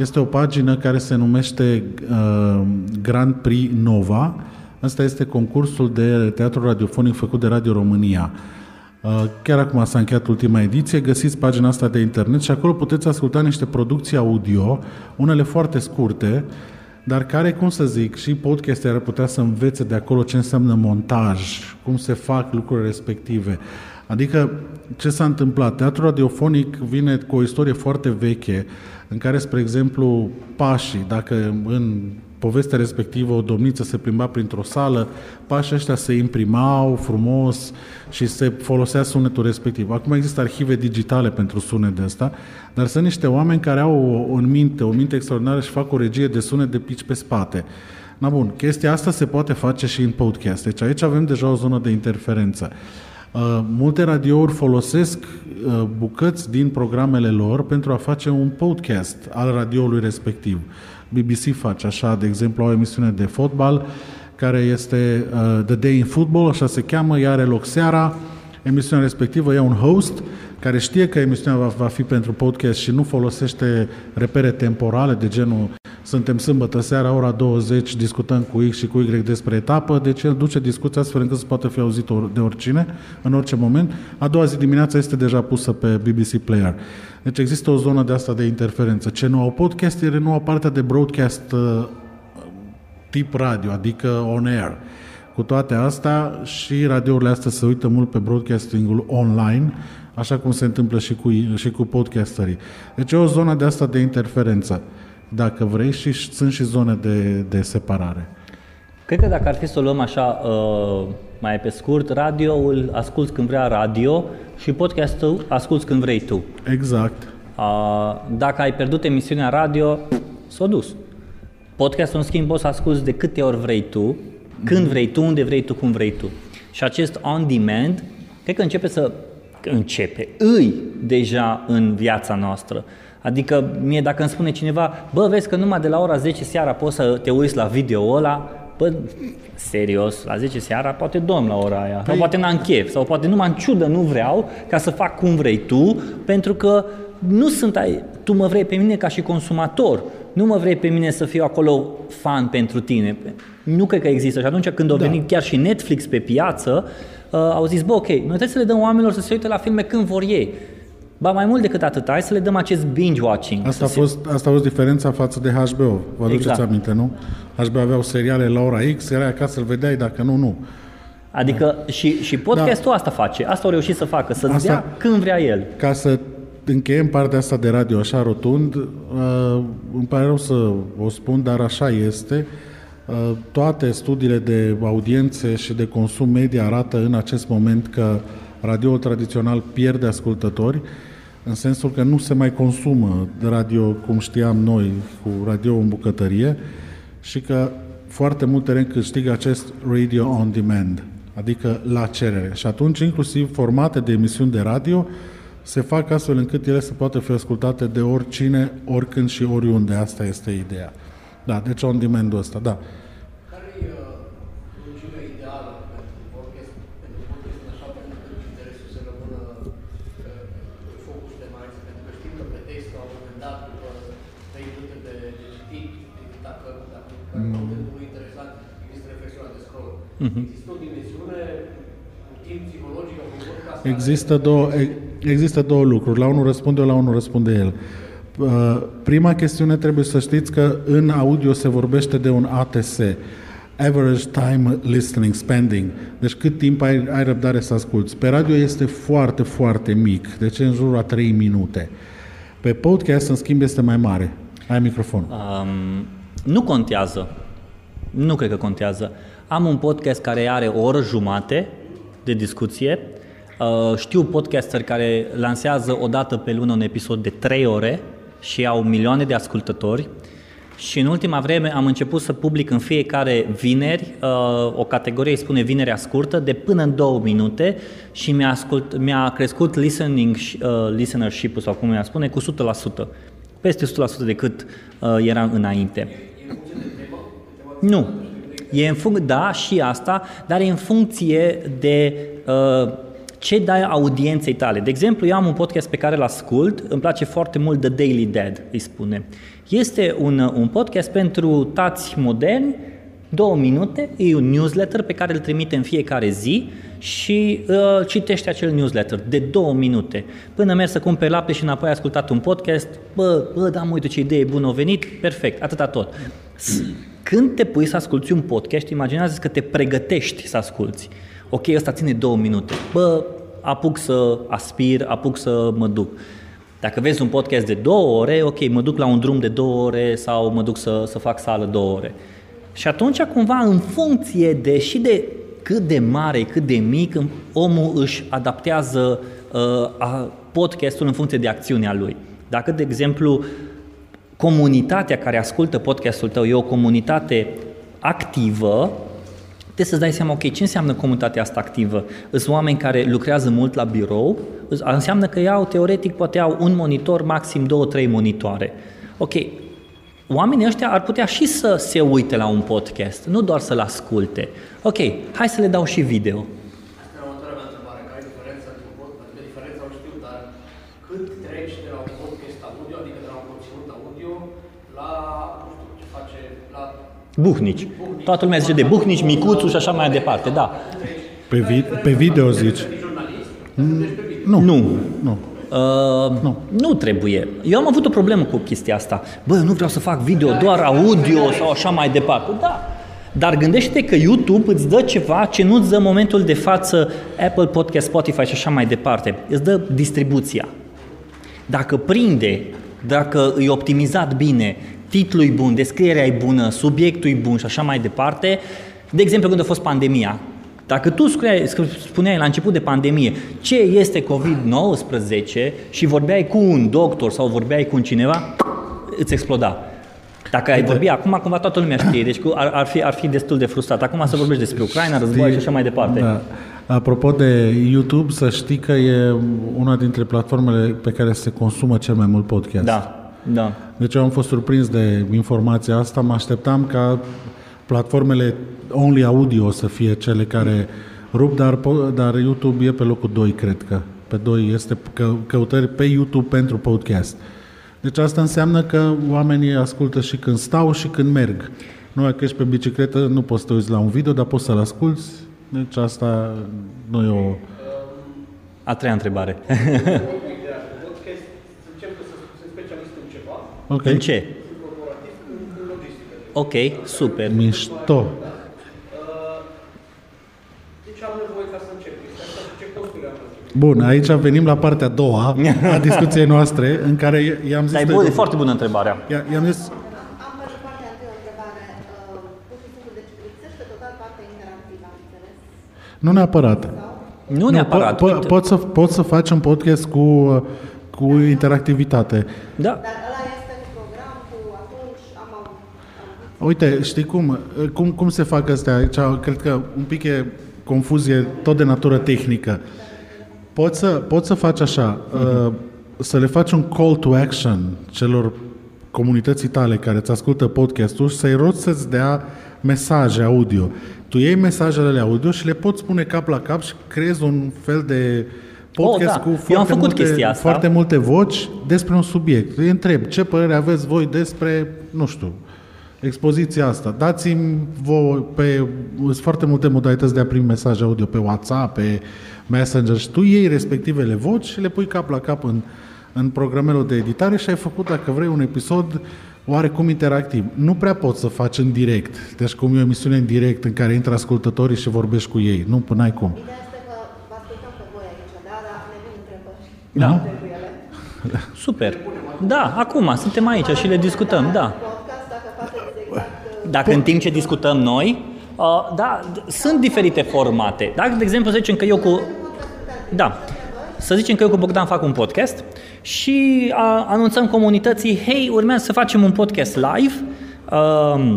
este o pagină care se numește uh, Grand Prix Nova. Asta este concursul de teatru radiofonic făcut de Radio România. Uh, chiar acum s-a încheiat ultima ediție, găsiți pagina asta de internet și acolo puteți asculta niște producții audio, unele foarte scurte, dar care, cum să zic, și podcast ar putea să învețe de acolo ce înseamnă montaj, cum se fac lucrurile respective. Adică, ce s-a întâmplat? Teatrul radiofonic vine cu o istorie foarte veche, în care, spre exemplu, pașii, dacă în povestea respectivă o domniță se plimba printr-o sală, pașii ăștia se imprimau frumos și se folosea sunetul respectiv. Acum există arhive digitale pentru sunet de asta, dar sunt niște oameni care au o, în minte, o minte extraordinară și fac o regie de sunet de pici pe spate. Na bun, chestia asta se poate face și în podcast. Deci aici avem deja o zonă de interferență. Uh, multe radiouri folosesc uh, bucăți din programele lor pentru a face un podcast al radioului respectiv. BBC face așa, de exemplu, o emisiune de fotbal care este uh, The Day in Football, așa se cheamă, ea are loc seara, emisiunea respectivă e un host care știe că emisiunea va, va fi pentru podcast și nu folosește repere temporale de genul suntem sâmbătă seara, ora 20, discutăm cu X și cu Y despre etapă, deci el duce discuția astfel încât să poată fi auzit de oricine, în orice moment. A doua zi dimineața este deja pusă pe BBC Player. Deci există o zonă de asta de interferență. Ce nu au podcast, ele nu au partea de broadcast uh, tip radio, adică on air. Cu toate astea, și radiourile astea se uită mult pe broadcastingul online, așa cum se întâmplă și cu, și cu podcasterii. Deci e o zonă de asta de interferență dacă vrei, și sunt și zone de, de separare. Cred că dacă ar fi să o luăm așa uh, mai pe scurt, radioul asculți când vrea radio și podcastul asculți când vrei tu. Exact. Uh, dacă ai pierdut emisiunea radio, s-a dus. Podcastul, în schimb, poți să asculti de câte ori vrei tu, când vrei tu, unde vrei tu, cum vrei tu. Și acest on-demand, cred că începe să începe, îi deja în viața noastră. Adică mie dacă îmi spune cineva, bă, vezi că numai de la ora 10 seara poți să te uiți la video ăla, bă, serios, la 10 seara poate dom la ora aia, păi... sau poate n-am chef, sau poate numai în ciudă nu vreau ca să fac cum vrei tu, pentru că nu sunt ai, tu mă vrei pe mine ca și consumator, nu mă vrei pe mine să fiu acolo fan pentru tine. Nu cred că există. Și atunci când a da. venit chiar și Netflix pe piață, uh, au zis, bă, ok, noi trebuie să le dăm oamenilor să se uite la filme când vor ei. Ba mai mult decât atât, hai să le dăm acest binge-watching. Asta a, fost, asta a fost diferența față de HBO. Vă aduceți Exact. aminte, nu? HBO aveau seriale la ora X, era ca să-l vedeai, dacă nu, nu. Adică și, și podcastul asta face, asta au reușit să facă, să-ți Asta- dea când vrea el. Ca să încheiem partea asta de radio așa rotund, uh, îmi pare rău să o spun, dar așa este. Uh, toate studiile de audiențe și de consum media arată în acest moment că radioul tradițional pierde ascultători, în sensul că nu se mai consumă radio cum știam noi cu radio în bucătărie și că foarte mult teren câștigă acest radio on demand, adică la cerere. Și atunci inclusiv formate de emisiuni de radio se fac astfel încât ele să poată fi ascultate de oricine, oricând și oriunde. Asta este ideea. Da, deci on demand-ul ăsta, da. Care e lungimea ideală pentru podcast, pentru podcast în așa fel încât interesul să rămână uh, focus pe mai pentru că știm că pe text la un moment dat, după 3 minute de, de citit, dacă, dacă mm. contentul nu e interesant, există reflexiunea de scroll. Mm-hmm. Există o dimensiune, un timp psihologic a unui podcast care- Există două, e- există două lucruri. La unul răspunde eu, la unul răspunde el. Uh, Prima chestiune trebuie să știți că în audio se vorbește de un ATS, Average Time Listening Spending. Deci cât timp ai, ai răbdare să asculți. Pe radio este foarte, foarte mic, deci în jurul a 3 minute. Pe podcast, în schimb, este mai mare. Ai microfon. Um, nu contează. Nu cred că contează. Am un podcast care are o oră jumate de discuție. Uh, știu podcasteri care lansează o dată pe lună un episod de 3 ore și au milioane de ascultători. Și în ultima vreme am început să public în fiecare vineri uh, o categorie, îi spune vinerea scurtă, de până în două minute și mi-a, ascult, mi-a crescut listening, uh, listenership-ul sau cum i spune, cu 100%. Peste 100% decât uh, era înainte. Nu. E în func- da, și asta, dar e în funcție de uh, ce dai audienței tale. De exemplu, eu am un podcast pe care îl ascult, îmi place foarte mult The Daily Dad, îi spune. Este un, un podcast pentru tați moderni, două minute, e un newsletter pe care îl trimite în fiecare zi și uh, citește acel newsletter de două minute. Până mergi să cumperi lapte și înapoi ai ascultat un podcast, bă, bă, da, mă, uite ce idee bună a venit, perfect, atâta tot. S- Când te pui să asculti un podcast, imaginează că te pregătești să asculti. Ok, ăsta ține două minute. Bă, apuc să aspir, apuc să mă duc. Dacă vezi un podcast de două ore, ok, mă duc la un drum de două ore sau mă duc să, să fac sală două ore. Și atunci, cumva, în funcție de și de cât de mare, cât de mic, omul își adaptează uh, a, podcastul în funcție de acțiunea lui. Dacă, de exemplu, comunitatea care ascultă podcastul tău e o comunitate activă, trebuie să-ți dai seama, ok, ce înseamnă comunitatea asta activă? Sunt oameni care lucrează mult la birou, înseamnă că iau, teoretic, poate au un monitor, maxim două, trei monitoare. Ok, oamenii ăștia ar putea și să se uite la un podcast, nu doar să-l asculte. Ok, hai să le dau și video. Asta e următoarea mea întrebare. Care e diferența între un podcast? Adică diferența o știu, dar cât treci de la un podcast audio, adică de la un conținut audio, la, nu știu, ce face, la Buhnici. Toată lumea zice de buhnici, micuțul și așa mai departe, da. Pe, vi- pe video zici? Nu. Nu. Nu. Uh, nu. nu trebuie. Eu am avut o problemă cu chestia asta. Bă, eu nu vreau să fac video, doar audio sau așa mai departe. Da. Dar gândește că YouTube îți dă ceva ce nu îți dă în momentul de față Apple Podcast, Spotify și așa mai departe. Îți dă distribuția. Dacă prinde, dacă e optimizat bine, titlul e bun, descrierea e bună, subiectul e bun și așa mai departe, de exemplu când a fost pandemia, dacă tu scriai, spuneai la început de pandemie ce este COVID-19 și vorbeai cu un doctor sau vorbeai cu un cineva, îți exploda. Dacă ai vorbi acum, cumva toată lumea știe, deci cu- ar, ar, fi, ar fi destul de frustrat. Acum să vorbești despre Ucraina, război și așa mai departe. Da. Apropo de YouTube, să știi că e una dintre platformele pe care se consumă cel mai mult podcast. Da, da. Deci eu am fost surprins de informația asta. Mă așteptam ca platformele only audio să fie cele care rup, dar, po- dar YouTube e pe locul 2, cred că. Pe 2 este că, căutări pe YouTube pentru podcast. Deci asta înseamnă că oamenii ascultă și când stau și când merg. Nu, că ești pe bicicletă, nu poți să te uiți la un video, dar poți să-l asculti Deci asta nu e o... A treia întrebare. podcast, să zicem că sunt specialist în ceva, Ok. În ce? sunt corporativ, în, în logistică. Ok, super. Mișto. Deci am nevoie ca să încep. Este așa ce costuri am încep. Bun, aici venim la partea a doua a (laughs) discuției noastre, în care i-am zis... Dar e, de- bun, e foarte bună întrebarea. I- I-am zis, Am pentru partea întâi o întrebare. Uh, pur și simplu, deci lipsește total partea interactivă, am înțeles? nu neapărat. Nu neapărat. Po- po- poți, să, poți să faci un podcast cu, cu interactivitate. Da. Dar ăla este în program cu atunci am am, am Uite, știi cum, cum, cum se fac astea aici? Cred că un pic e confuzie tot de natură tehnică. Poți să, poți să faci așa, uh, să le faci un call to action celor comunității tale care îți ascultă podcastul și să-i rogi să-ți dea mesaje audio. Tu iei mesajele audio și le poți pune cap la cap și creezi un fel de podcast Oh, da. cu Eu am foarte, făcut multe, chestia asta. foarte multe voci despre un subiect. Îi întreb, ce părere aveți voi despre, nu știu, expoziția asta? Dați-mi voi pe... Sunt foarte multe modalități de a primi mesaje audio pe WhatsApp, pe Messenger și tu iei respectivele voci și le pui cap la cap în, în programelul de editare și ai făcut, dacă vrei, un episod oarecum interactiv. Nu prea poți să faci în direct. Deci cum e o emisiune în direct în care intră ascultătorii și vorbești cu ei. Nu, până ai cum. Ideea este că vă ascultăm pe voi aici, da? Dar ne vin întrebări. Da? Cu ele. Super. Da, acum suntem aici și le discutăm, da. Podcast, dacă faceți exact... uh, Dacă în timp ce discutăm noi, uh, da, d- sunt diferite formate. Dacă, de exemplu, să zicem că eu cu... Da. Să zicem că eu cu Bogdan fac un podcast și a, anunțăm comunității, hei, urmează să facem un podcast live, uh,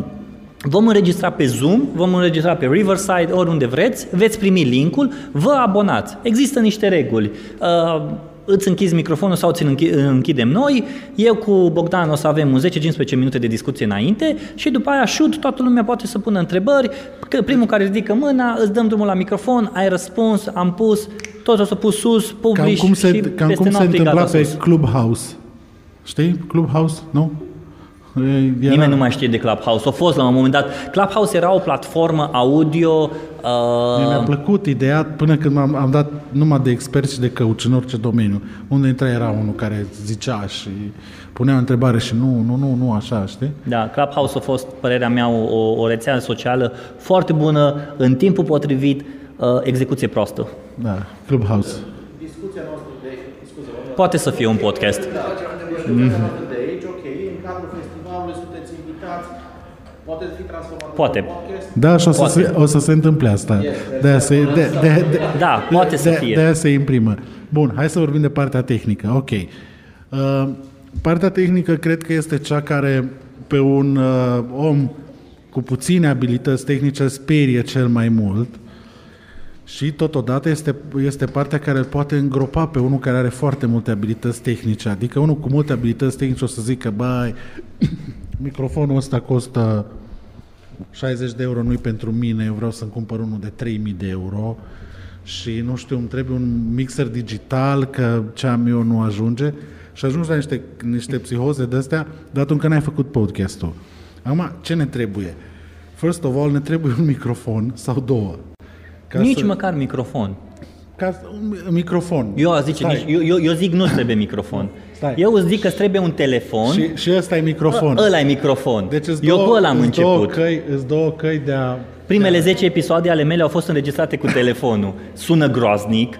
vom înregistra pe Zoom, vom înregistra pe Riverside, oriunde vreți, veți primi linkul, vă abonați. Există niște reguli. Uh, îți închizi microfonul sau ți-l închi- închidem noi, eu cu Bogdan o să avem un 10-15 minute de discuție înainte și după aia shoot, toată lumea poate să pună întrebări, că primul care ridică mâna, îți dăm drumul la microfon, ai răspuns, am pus, tot o să pus sus, Cam publish cum se, și cam peste cum se noapte e întâmpla gata pe sus. Clubhouse. Știi? Clubhouse? Nu? E- Era... Nimeni nu mai știe de Clubhouse. A fost la un moment dat. Clubhouse era o platformă audio. Mie Mi-a Uh, plăcut ideea până când am, am dat numai de experți și de căuci în orice domeniu. Unde intra era unul care zicea și punea o întrebare și nu, nu, nu, nu așa, știi? da, Clubhouse a fost, părerea mea, o, o rețea socială foarte bună, în timpul potrivit, uh, execuție proastă. Da, Clubhouse. Discuția noastră de scuze, vă Poate să fie un podcast. Discuția noastră de aici, ok, în cadrul festivalului sunteți invitați, poate fi transformat Poate. în podcast. Da, și o să, Poate. se, o să se întâmple asta. De aia se, de, de, de, Da, poate să de, fie. De aia se imprimă. Bun, hai să vorbim de partea tehnică. Ok. Uh, partea tehnică cred că este cea care pe un uh, om cu puține abilități tehnice sperie cel mai mult și totodată este, este partea care îl poate îngropa pe unul care are foarte multe abilități tehnice. Adică unul cu multe abilități tehnice o să zică, băi, (coughs) microfonul ăsta costă 60 de euro nu-i pentru mine, eu vreau să-mi cumpăr unul de 3000 de euro și nu știu, îmi trebuie un mixer digital că ce am eu nu ajunge și ajungi la niște, niște psihoze de astea, dar încă n-ai făcut podcastul. Acum, ce ne trebuie? First of all, ne trebuie un microfon sau două. Ca Nici să, măcar microfon. Ca, un microfon. Eu, aș zice, Stai. nici, eu, eu, eu zic nu trebuie microfon. Stai. Eu îți zic că îți trebuie un telefon, Și, și ăsta e microfon. ăla e microfon. Deci îți eu două, cu ăla am îți două început. căi, îți două căi de a... Primele 10 episoade ale mele au fost înregistrate cu telefonul. Sună groaznic,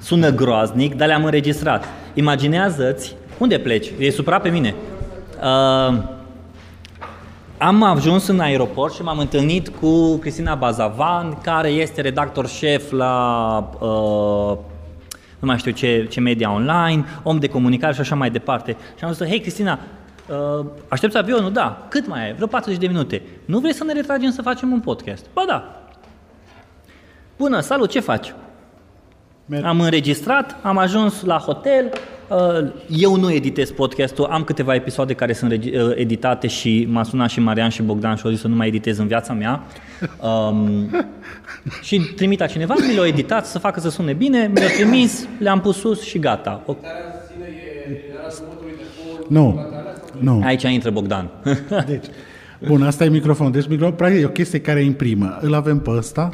sună groaznic, dar le-am înregistrat. Imaginează-ți, unde pleci? E supra pe mine. Uh, am ajuns în aeroport și m-am întâlnit cu Cristina Bazavan, care este redactor șef la uh, nu mai știu ce, ce media online, om de comunicare și așa mai departe. Și am zis, hei Cristina, uh, aștepți avionul? Da. Cât mai e? Vreo 40 de minute. Nu vrei să ne retragem să facem un podcast? Ba da. Bună, salut, ce faci? Merg. Am înregistrat, am ajuns la hotel, uh, eu nu editez podcastul, am câteva episoade care sunt regi- uh, editate și m-a sunat și Marian și Bogdan și au zis să nu mai editez în viața mea. Um, (laughs) și trimit la cineva, mi l-a editat să facă să sune bine, mi l-a trimis, le-am pus sus și gata. O- Nu, nu. Aici intră Bogdan. (laughs) Deci, bun, asta e microfon. Deci microfon, practic, e o chestie care imprimă. Îl avem pe ăsta,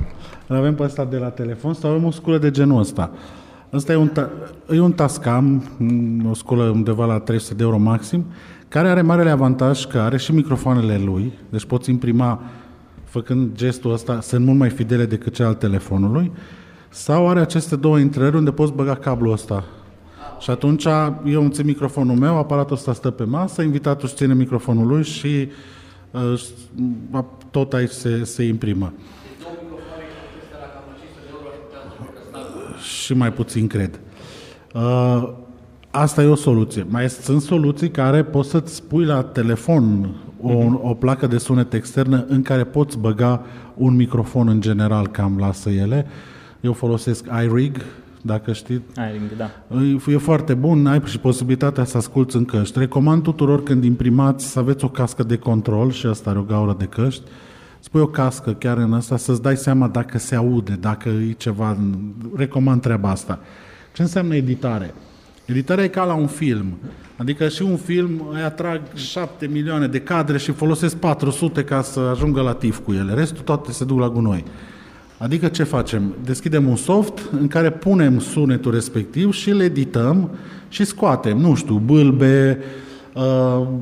Îl avem pe ăsta de la telefon sau avem o sculă de genul ăsta. Ăsta e un, ta- e un Tascam, mm, o sculă undeva la 300 de euro maxim, care are marele avantaj că are și microfoanele lui, deci poți imprima făcând gestul ăsta, sunt mult mai fidele decât cel al telefonului, sau are aceste două intrări unde poți băga cablul ăsta. Și atunci eu îmi țin microfonul meu, aparatul ăsta stă pe masă, invitatul își ține microfonul lui și uh, tot aici se, se imprimă. Și mai puțin cred. Uh, asta e o soluție. Mai sunt soluții care poți să-ți pui la telefon o, o placă de sunet externă în care poți băga un microfon în general, cam lasă ele. Eu folosesc iRig, dacă știi. iRig, da. E, e foarte bun, ai și posibilitatea să asculți în căști. Recomand tuturor când imprimați să aveți o cască de control și asta are o gaură de căști. Spui o cască chiar în asta să-ți dai seama dacă se aude, dacă e ceva. Recomand treaba asta. Ce înseamnă editare? Editarea e ca la un film. Adică și un film îi atrag 7 milioane de cadre și folosesc 400 ca să ajungă la tif cu ele. Restul toate se duc la gunoi. Adică ce facem? Deschidem un soft în care punem sunetul respectiv și îl edităm și scoatem, nu știu, bâlbe, uh,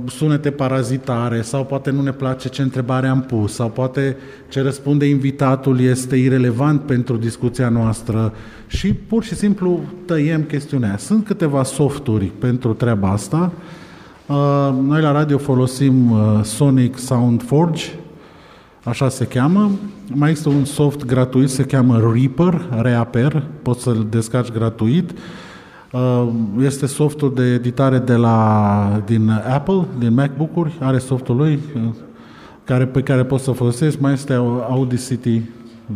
sunete parazitare sau poate nu ne place ce întrebare am pus sau poate ce răspunde invitatul este irelevant pentru discuția noastră și pur și simplu tăiem chestiunea. Sunt câteva softuri pentru treaba asta. Uh, noi la radio folosim uh, Sonic Sound Forge, așa se cheamă. Mai este un soft gratuit, se cheamă Reaper, Reaper, poți să-l descarci gratuit. Uh, este softul de editare de la, din Apple, din MacBook-uri, are softul lui, uh, care, pe care poți să folosesc. Mai este Audacity,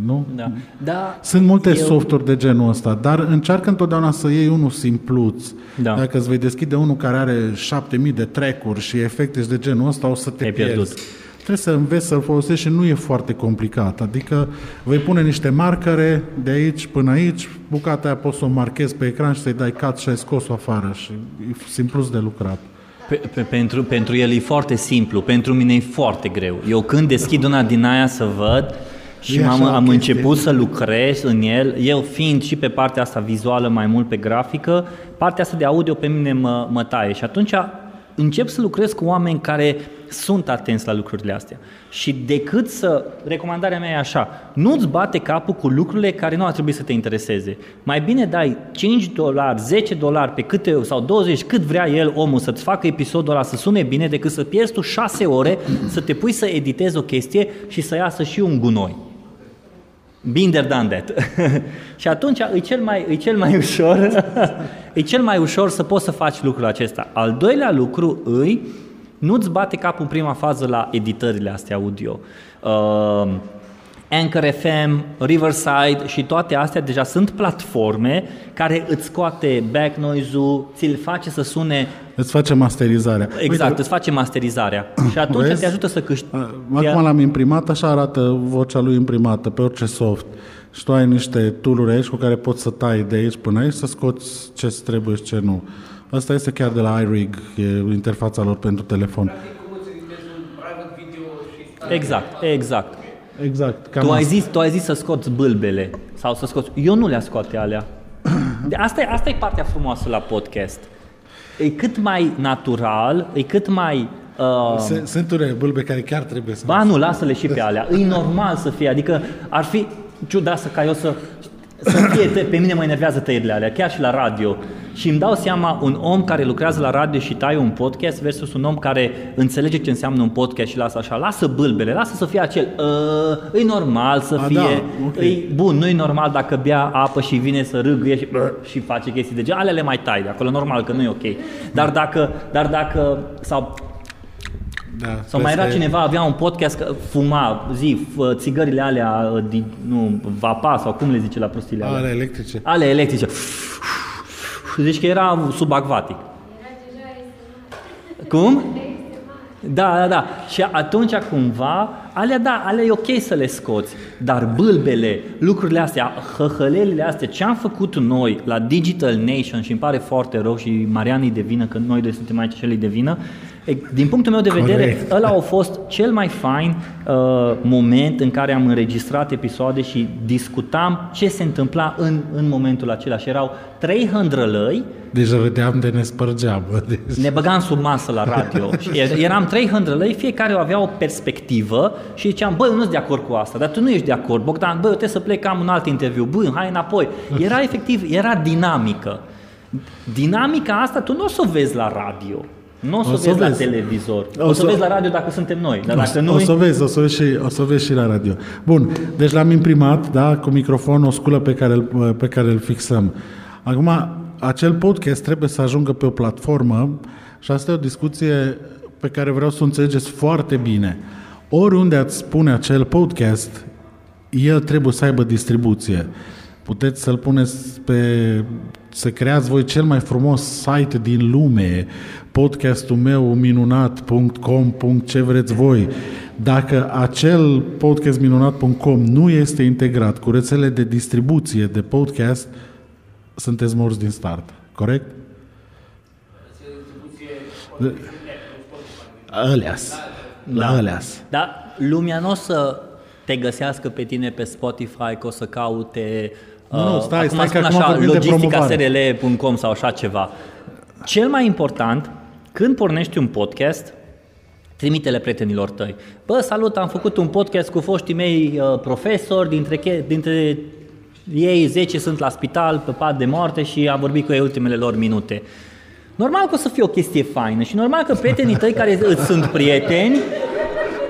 nu? Da. da Sunt multe eu... softuri de genul ăsta, dar încearcă întotdeauna să iei unul simpluț. Da. Dacă îți vei deschide unul care are 7000 de track-uri și efecte de genul ăsta, o să te Ai pierzi. pierdut trebuie să înveți să-l folosești și nu e foarte complicat. Adică vei pune niște marcare de aici până aici, bucata aia poți să o marchezi pe ecran și să-i dai cut și ai scos-o afară și e simplu de lucrat. Pe, pe, pentru, pentru el e foarte simplu, pentru mine e foarte greu. Eu când deschid una din aia să văd și am am început să lucrez în el, eu fiind și pe partea asta vizuală mai mult pe grafică, partea asta de audio pe mine mă, mă taie și atunci încep să lucrez cu oameni care sunt atenți la lucrurile astea. Și decât să, recomandarea mea e așa, nu-ți bate capul cu lucrurile care nu ar trebui să te intereseze. Mai bine dai 5 dolari, 10 dolari pe câte, sau 20, cât vrea el omul să-ți facă episodul ăla să sune bine, decât să pierzi tu 6 ore să te pui să editezi o chestie și să iasă și un gunoi. Binder done that. (laughs) și atunci e cel mai, e cel mai ușor (laughs) e cel mai ușor să poți să faci lucrul acesta. Al doilea lucru îi nu-ți bate capul în prima fază la editările astea audio. Uh, Anchor FM, Riverside și toate astea deja sunt platforme care îți scoate back noise-ul, ți-l face să sune... Îți face masterizarea. Exact, Uite, îți face masterizarea. (coughs) Și atunci vezi? te ajută să câștigi. Acum l-am imprimat, așa arată vocea lui imprimată pe orice soft. Și tu ai niște tool aici cu care poți să tai de aici până aici, să scoți ce trebuie și ce nu. Asta este chiar de la iRig, e interfața lor pentru telefon. Exact, exact. Exact. Cam tu, ai zis, tu ai zis să scoți bâlbele sau să scoți... Eu nu le scoate alea. (coughs) De asta, e, asta e partea frumoasă la podcast. E cât mai natural, e cât mai... Uh... Sunt unele bâlbe care chiar trebuie să... Ba nu, lasă-le și pe alea. E normal să fie, adică ar fi ciudat să ca eu să să fie, pe mine mă enervează tăierile alea, chiar și la radio. Și îmi dau seama un om care lucrează la radio și taie un podcast versus un om care înțelege ce înseamnă un podcast și lasă așa, lasă bâlbele, lasă să fie acel, uh, e normal să A, fie, da, okay. e bun, nu e normal dacă bea apă și vine să râgâie și, uh, și face chestii de genul, alea le mai tai de acolo, normal că nu e ok. Dar dacă, dar dacă, sau da, Sau mai era cineva, avea un podcast, fuma, zi, țigările alea, nu, vapa sau cum le zice la prostile alea? Ale electrice. Ale electrice. Zici că era subacvatic. Cum? Da, da, da. Și atunci cumva, alea da, alea e ok să le scoți, dar bâlbele, lucrurile astea, hăhălelile astea, ce am făcut noi la Digital Nation și îmi pare foarte rău și Marian îi devină, că noi doi suntem aici și el îi devină, E, Din punctul meu de vedere, Corect. ăla a fost cel mai fain uh, moment în care am înregistrat episoade și discutam ce se întâmpla în, în momentul acela. Și erau trei hândrălăi, Deci râdeam de ne spărgeam. bă, (laughs) Deci... ne băgam sub masă la radio. și er- eram trei hândrălăi, fiecare avea o perspectivă și ziceam, băi, eu nu sunt de acord cu asta, dar tu nu ești de acord. Bogdan, băi, eu trebuie să plec, am un alt interviu. Băi, hai înapoi. Era efectiv, era dinamică. Dinamica asta tu nu o să o vezi la radio. Nu o să o O să vezi la vezi. televizor. O O să să- vezi la radio dacă suntem noi. Dar dacă o, nu, o să vezi, o să vezi, și, o să vezi și la radio. Bun, deci l-am imprimat, da, cu microfon, o sculă pe care, îl, pe care îl fixăm. Acum, acel podcast trebuie să ajungă pe o platformă și asta e o discuție pe care vreau să o înțelegeți foarte bine. Oriunde ați spune acel podcast, el trebuie să aibă distribuție. Puteți să-l puneți pe... să creați voi cel mai frumos site din lume, podcastul meu minunat.com, ce vreți voi. Dacă acel podcast minunat.com nu este integrat cu rețele de distribuție de podcast, sunteți morți din start. Corect? Ăleas. La ăleas. Dar lumea nu o să te găsească pe tine pe Spotify, că o să caute Nu, nu, uh, stai, acum stai, că spun acum așa, vorbim de promovare. logisticasrl.com sau așa ceva. Cel mai important, când pornești un podcast, trimite-le prietenilor tăi. Bă, salut, am făcut un podcast cu foștii mei uh, profesori, dintre, che- dintre ei 10 sunt la spital pe pat de moarte și am vorbit cu ei ultimele lor minute. Normal că o să fie o chestie faină și normal că prietenii tăi care îți sunt prieteni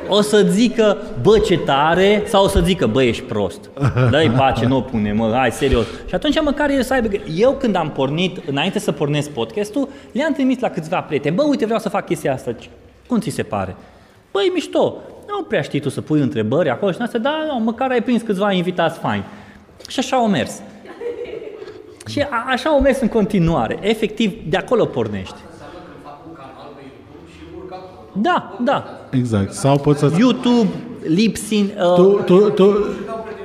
o să zică, bă, ce tare, sau o să zică, bă, ești prost. (laughs) Dă-i pace, nu o pune, mă, hai, serios. Și atunci măcar el să aibă... Eu când am pornit, înainte să pornesc podcastul, le-am trimis la câțiva prieteni. Bă, uite, vreau să fac chestia asta. Cum ți se pare? Băi, mișto. Nu prea știi tu să pui întrebări acolo și din astea, dar nu, măcar ai prins câțiva invitați faini. Și așa au mers. Și a, așa au mers în continuare. Efectiv, de acolo pornești. Da, da. Exact. Sau poți să... YouTube, Lipsin, Tu, uh, tu, tu,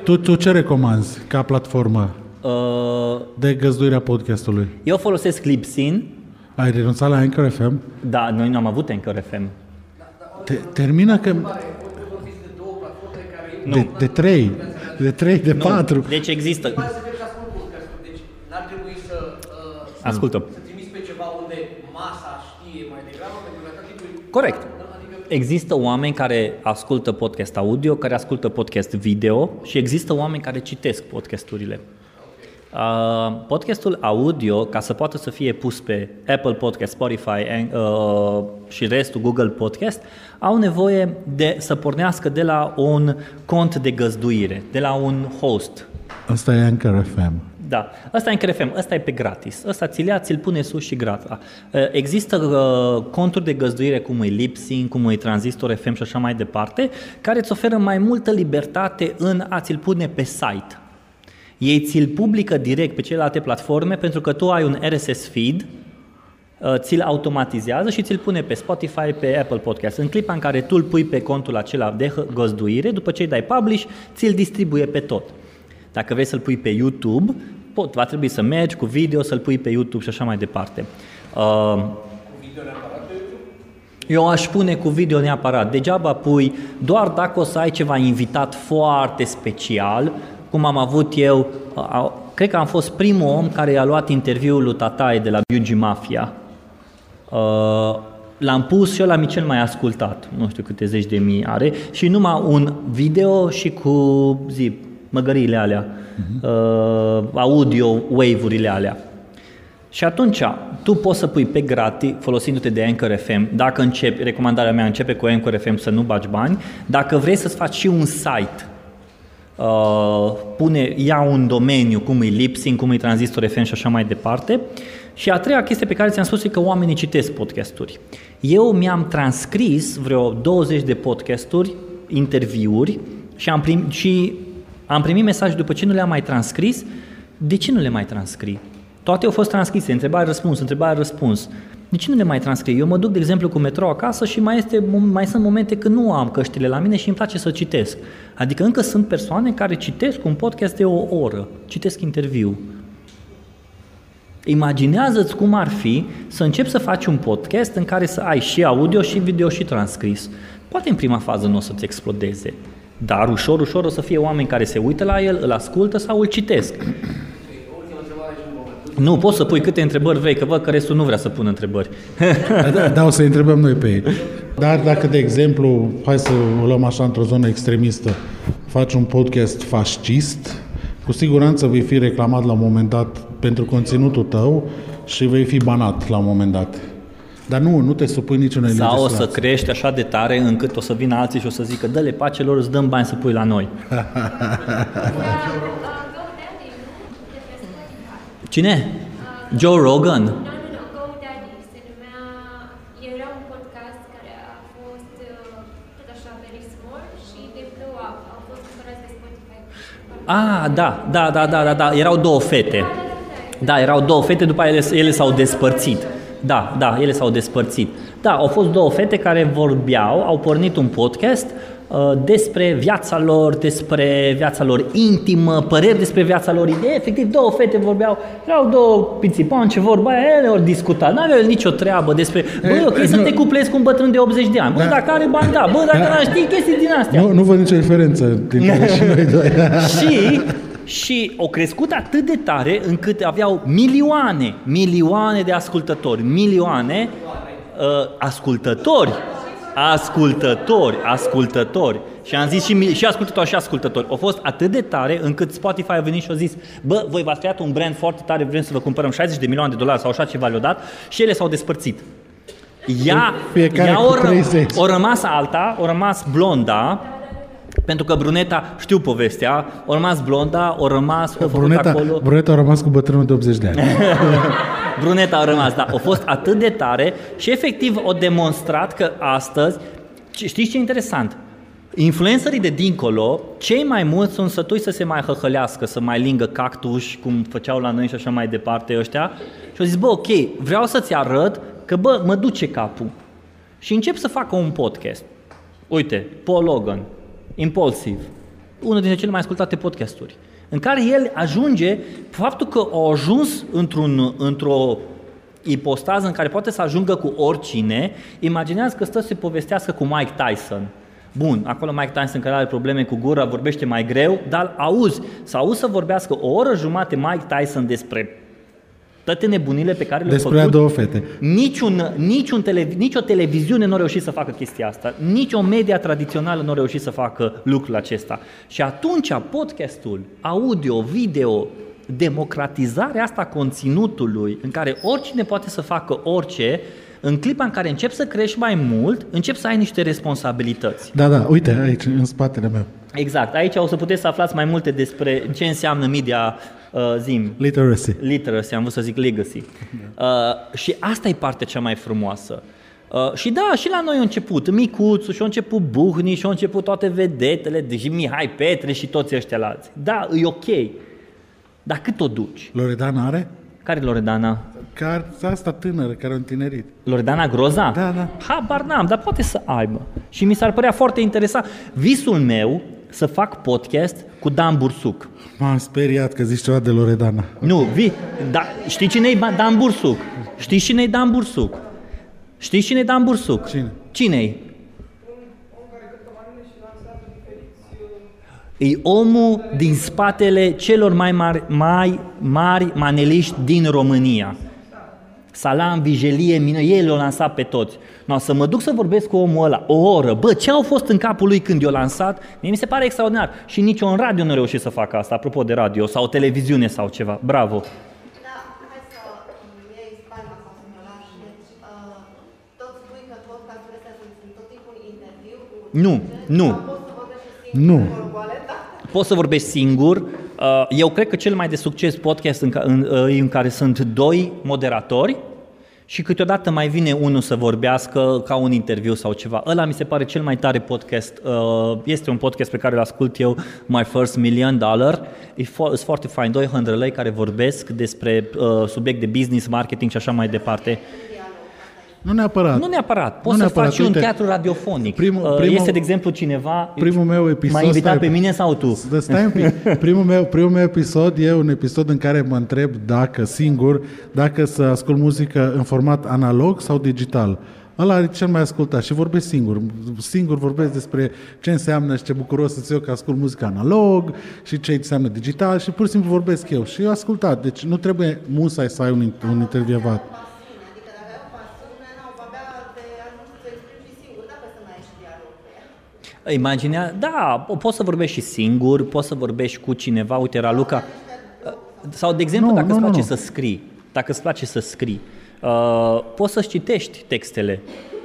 tu, tu ce recomanzi ca platformă uh, de găzduirea podcastului? eu folosesc Lipsin, Ai renunțat la Anchor FM? da, noi nu am avut Anchor FM. Te, termină că... De, de trei, de trei, de patru. Deci există, Hai să vedem și ascult podcastul. Deci n-ar trebui să, uh, ascultă, să trimiți pe ceva unde masa știe mai degrabă, pentru că atât timpul... corect. Adică Există oameni care ascultă podcast audio, care ascultă podcast video și există oameni care citesc podcasturile. Uh, podcastul audio, ca să poată să fie pus pe Apple Podcast, Spotify and, uh, și restul Google Podcast, au nevoie de să pornească de la un cont de găzduire, de la un host. Asta e Anchor FM. Da, ăsta e în CRFM, ăsta e pe gratis. Ăsta ți-l ia, ți-l pune sus și grata. Uh, Există uh, conturi de găzduire cum e Lipsync, cum e Transistor FM și așa mai departe, care îți oferă mai multă libertate în a ți-l pune pe site. Ei ți-l publică direct pe celelalte platforme pentru că tu ai un RSS feed, uh, ți-l automatizează și ți-l pune pe Spotify, pe Apple Podcast. În clipa în care tu îl pui pe contul acela de hă- găzduire, după ce îi dai publish, ți-l distribuie pe tot. Dacă vrei să-l pui pe YouTube, pot, va trebui să mergi cu video, să-l pui pe YouTube și așa mai departe. Uh, eu aș pune cu video neapărat. Degeaba pui, doar dacă o să ai ceva invitat foarte special, cum am avut eu, a- a- cred că am fost primul om care i-a luat interviul lui Tataie de la BUG Mafia. Uh, L-am pus și ăla mi cel mai ascultat, nu știu câte zeci de mii are, și numai un video și cu, zi, măgăriile alea, uh, audio wave-urile alea. Și atunci, tu poți să pui pe gratis, folosindu-te de Anchor FM, dacă începi, recomandarea mea începe cu Anchor FM să nu bagi bani, dacă vrei să-ți faci și un site, uh, pune, ia un domeniu, cum e Lipsync, cum e Transistor FM și așa mai departe. Și a treia chestie pe care ți-am spus e că oamenii citesc podcasturi. Eu mi-am transcris vreo 20 de podcasturi, interviuri și am, prim, și am primit mesaj după ce nu le-am mai transcris, de ce nu le mai transcrii? Toate au fost transcrise, întrebare-răspuns, întrebare-răspuns. De ce nu le mai transcrii? Eu mă duc, de exemplu, cu metrou acasă și mai, este, mai sunt momente când nu am căștile la mine și îmi place să citesc. Adică încă sunt persoane care citesc un podcast de o oră, citesc interviu. Imaginează-ți cum ar fi să începi să faci un podcast în care să ai și audio, și video, și transcris. Poate în prima fază nu o să-ți explodeze, dar ușor, ușor o să fie oameni care se uită la el, îl ascultă sau îl citesc. Nu, poți să pui câte întrebări vei, că văd că restul nu vrea să pună întrebări. Da, da, o să întrebăm noi pe ei. Dar dacă, de exemplu, hai să o luăm așa într-o zonă extremistă, faci un podcast fascist, cu siguranță vei fi reclamat la un moment dat pentru conținutul tău și vei fi banat la un moment dat. Dar nu, nu te supui niciunei Sau o să legislații. crești așa de tare încât o să vină alții și o să zică dă-le pace lor, îți dăm bani să pui la noi. (laughs) Cine? Joe Rogan? Nu, nu, nu, GoDaddy se numea, era un podcast care a fost uh, tot așa very small și de blew up, au fost cumpărați de Spotify. Ah, da, da, da, da, da, da, erau două fete. Da, erau două fete, după ele, ele s-au despărțit. Da, da, ele s-au despărțit. Da, au fost două fete care vorbeau, au pornit un podcast uh, despre viața lor, despre viața lor intimă, păreri despre viața lor, idei. Efectiv, două fete vorbeau, erau două pițipoane ce vorba, ele ori discuta, nu aveau nicio treabă despre, bă, E, ok să nu- te cuplezi cu un bătrân de 80 de ani, bă, Da. dacă are bani, da, bă, dacă nu știi chestii din astea. Nu, nu văd nicio diferență dintre și (laughs) noi doi. și, și au crescut atât de tare încât aveau milioane, milioane de ascultători, milioane uh, ascultători, ascultători, ascultători. Și am zis și, mil- și ascultători și ascultători. Au fost atât de tare încât Spotify a venit și a zis bă, voi v-ați creat un brand foarte tare, vrem să vă cumpărăm 60 de milioane de dolari sau așa ceva le-au dat și ele s-au despărțit. Ea, Fiecare ea cu o, ră- 30. o rămas alta, o rămas blonda, pentru că bruneta, știu povestea, o rămas blonda, o rămas, o făcut Bruneta, acolo. Bruneta a rămas cu bătrânul de 80 de ani. (laughs) Bruneta a rămas, da. A fost atât de tare și efectiv o demonstrat că astăzi, ce- știți ce e interesant? Influencerii de dincolo, cei mai mulți sunt sătui să se mai hăhălească, să mai lingă cactus, cum făceau la noi și așa mai departe ăștia. Și au zis, bă, ok, vreau să-ți arăt că, bă, mă duce capul. Și încep să facă un podcast. Uite, Paul Logan, Impulsive, unul dintre cele mai ascultate podcasturi, în care el ajunge, faptul că a ajuns într-un, într-o ipostază în care poate să ajungă cu oricine, imaginează că stă să se povestească cu Mike Tyson. Bun, acolo Mike Tyson care are probleme cu gura, vorbește mai greu, dar auzi, să auzi să vorbească o oră jumate Mike Tyson despre toate nebunile pe care le-a Despre a făcut. două fete. Niciun, niciun televi- nicio televiziune nu a reușit să facă chestia asta, nici o media tradițională nu a reușit să facă lucrul acesta. Și atunci podcastul, audio, video, democratizarea asta a conținutului, în care oricine poate să facă orice, în clipa în care începi să crești mai mult, începi să ai niște responsabilități. Da, da, uite, aici, în spatele meu. Exact. Aici o să puteți să aflați mai multe despre ce înseamnă media uh, zim. Literacy. Literacy, am vrut să zic legacy. Uh, și asta e partea cea mai frumoasă. Uh, și da, și la noi a început Micuțu, și a început Buhni, și au început toate vedetele, deși Mihai Petre și toți ăștia la alții. Da, e ok. Dar cât o duci? Loredana are? Care e Loredana? Care asta tânără, care a întinerit. Loredana Groza? Da, da. Habar n-am, dar poate să aibă. Și mi s-ar părea foarte interesant. Visul meu să fac podcast cu Dan Bursuc. M-am speriat că zici ceva de Loredana. Nu, vi, da, știi cine e Dan Bursuc? Știi cine e Dan Bursuc? Știi cine e Dan Bursuc? Cine? Cine-i? E omul din spatele celor mai mari, mai mari maneliști din România. Salam, Vigelie, mine, el l-a lansat pe toți. No, să mă duc să vorbesc cu omul ăla o oră, bă, ce au fost în capul lui când i-a lansat, mie mi se pare extraordinar. Și nici un radio nu a reușit să facă asta, apropo de radio, sau televiziune sau ceva. Bravo! Da, hai să îmi iei spaima sau să mi-o lași. Deci, uh, tot spui că podcasturile astea sunt, sunt tot timpul interviu cu... Nu, nu. Sau poți să vorbești și singur Nu. acolo cu Aleta? Poți să vorbești singur. Uh, Eu cred că cel mai de succes podcast în, ca- în, uh, în care sunt doi moderatori și câteodată mai vine unul să vorbească ca un interviu sau ceva. Ăla mi se pare cel mai tare podcast. Uh, Este un podcast pe care îl ascult eu, My First Million Dollar. E fo- Sunt foarte fain, doi hândrălei care vorbesc despre uh, subiect de business, marketing și așa mai departe. Nu neapărat. Nu neapărat. Poți Nu să neapărat. faci și un Uite, teatru radiofonic. primul- Uh, primul- este, de exemplu, cineva... primul meu episod, M-ai invitat stai- pe mine sau tu? Stă- Stai un pic. (laughs) Primul meu, primul meu episod e un episod în care mă întreb dacă, singur, dacă să ascult muzică în format analog sau digital. Ăla e cel mai ascultat și vorbesc singur. Singur vorbesc despre ce înseamnă și ce bucuros sunt eu că ascult muzică analog și ce înseamnă digital și pur și simplu vorbesc eu. Și eu ascultat. Deci nu trebuie musai să ai un, un intervievat. pasiune, adică dacă ai o pasiune, nu, abia te ajungi să exprimi și singur, dacă să mai ai și dialog pe ea. Imaginea, da, po- poți să vorbești și singur, poți să vorbești cu cineva, uite, Raluca, uh, sau de exemplu, Nu, dacă nu, îți nu, place nu. să scrii, dacă îți place să scrii, uh, poți să-ți citești textele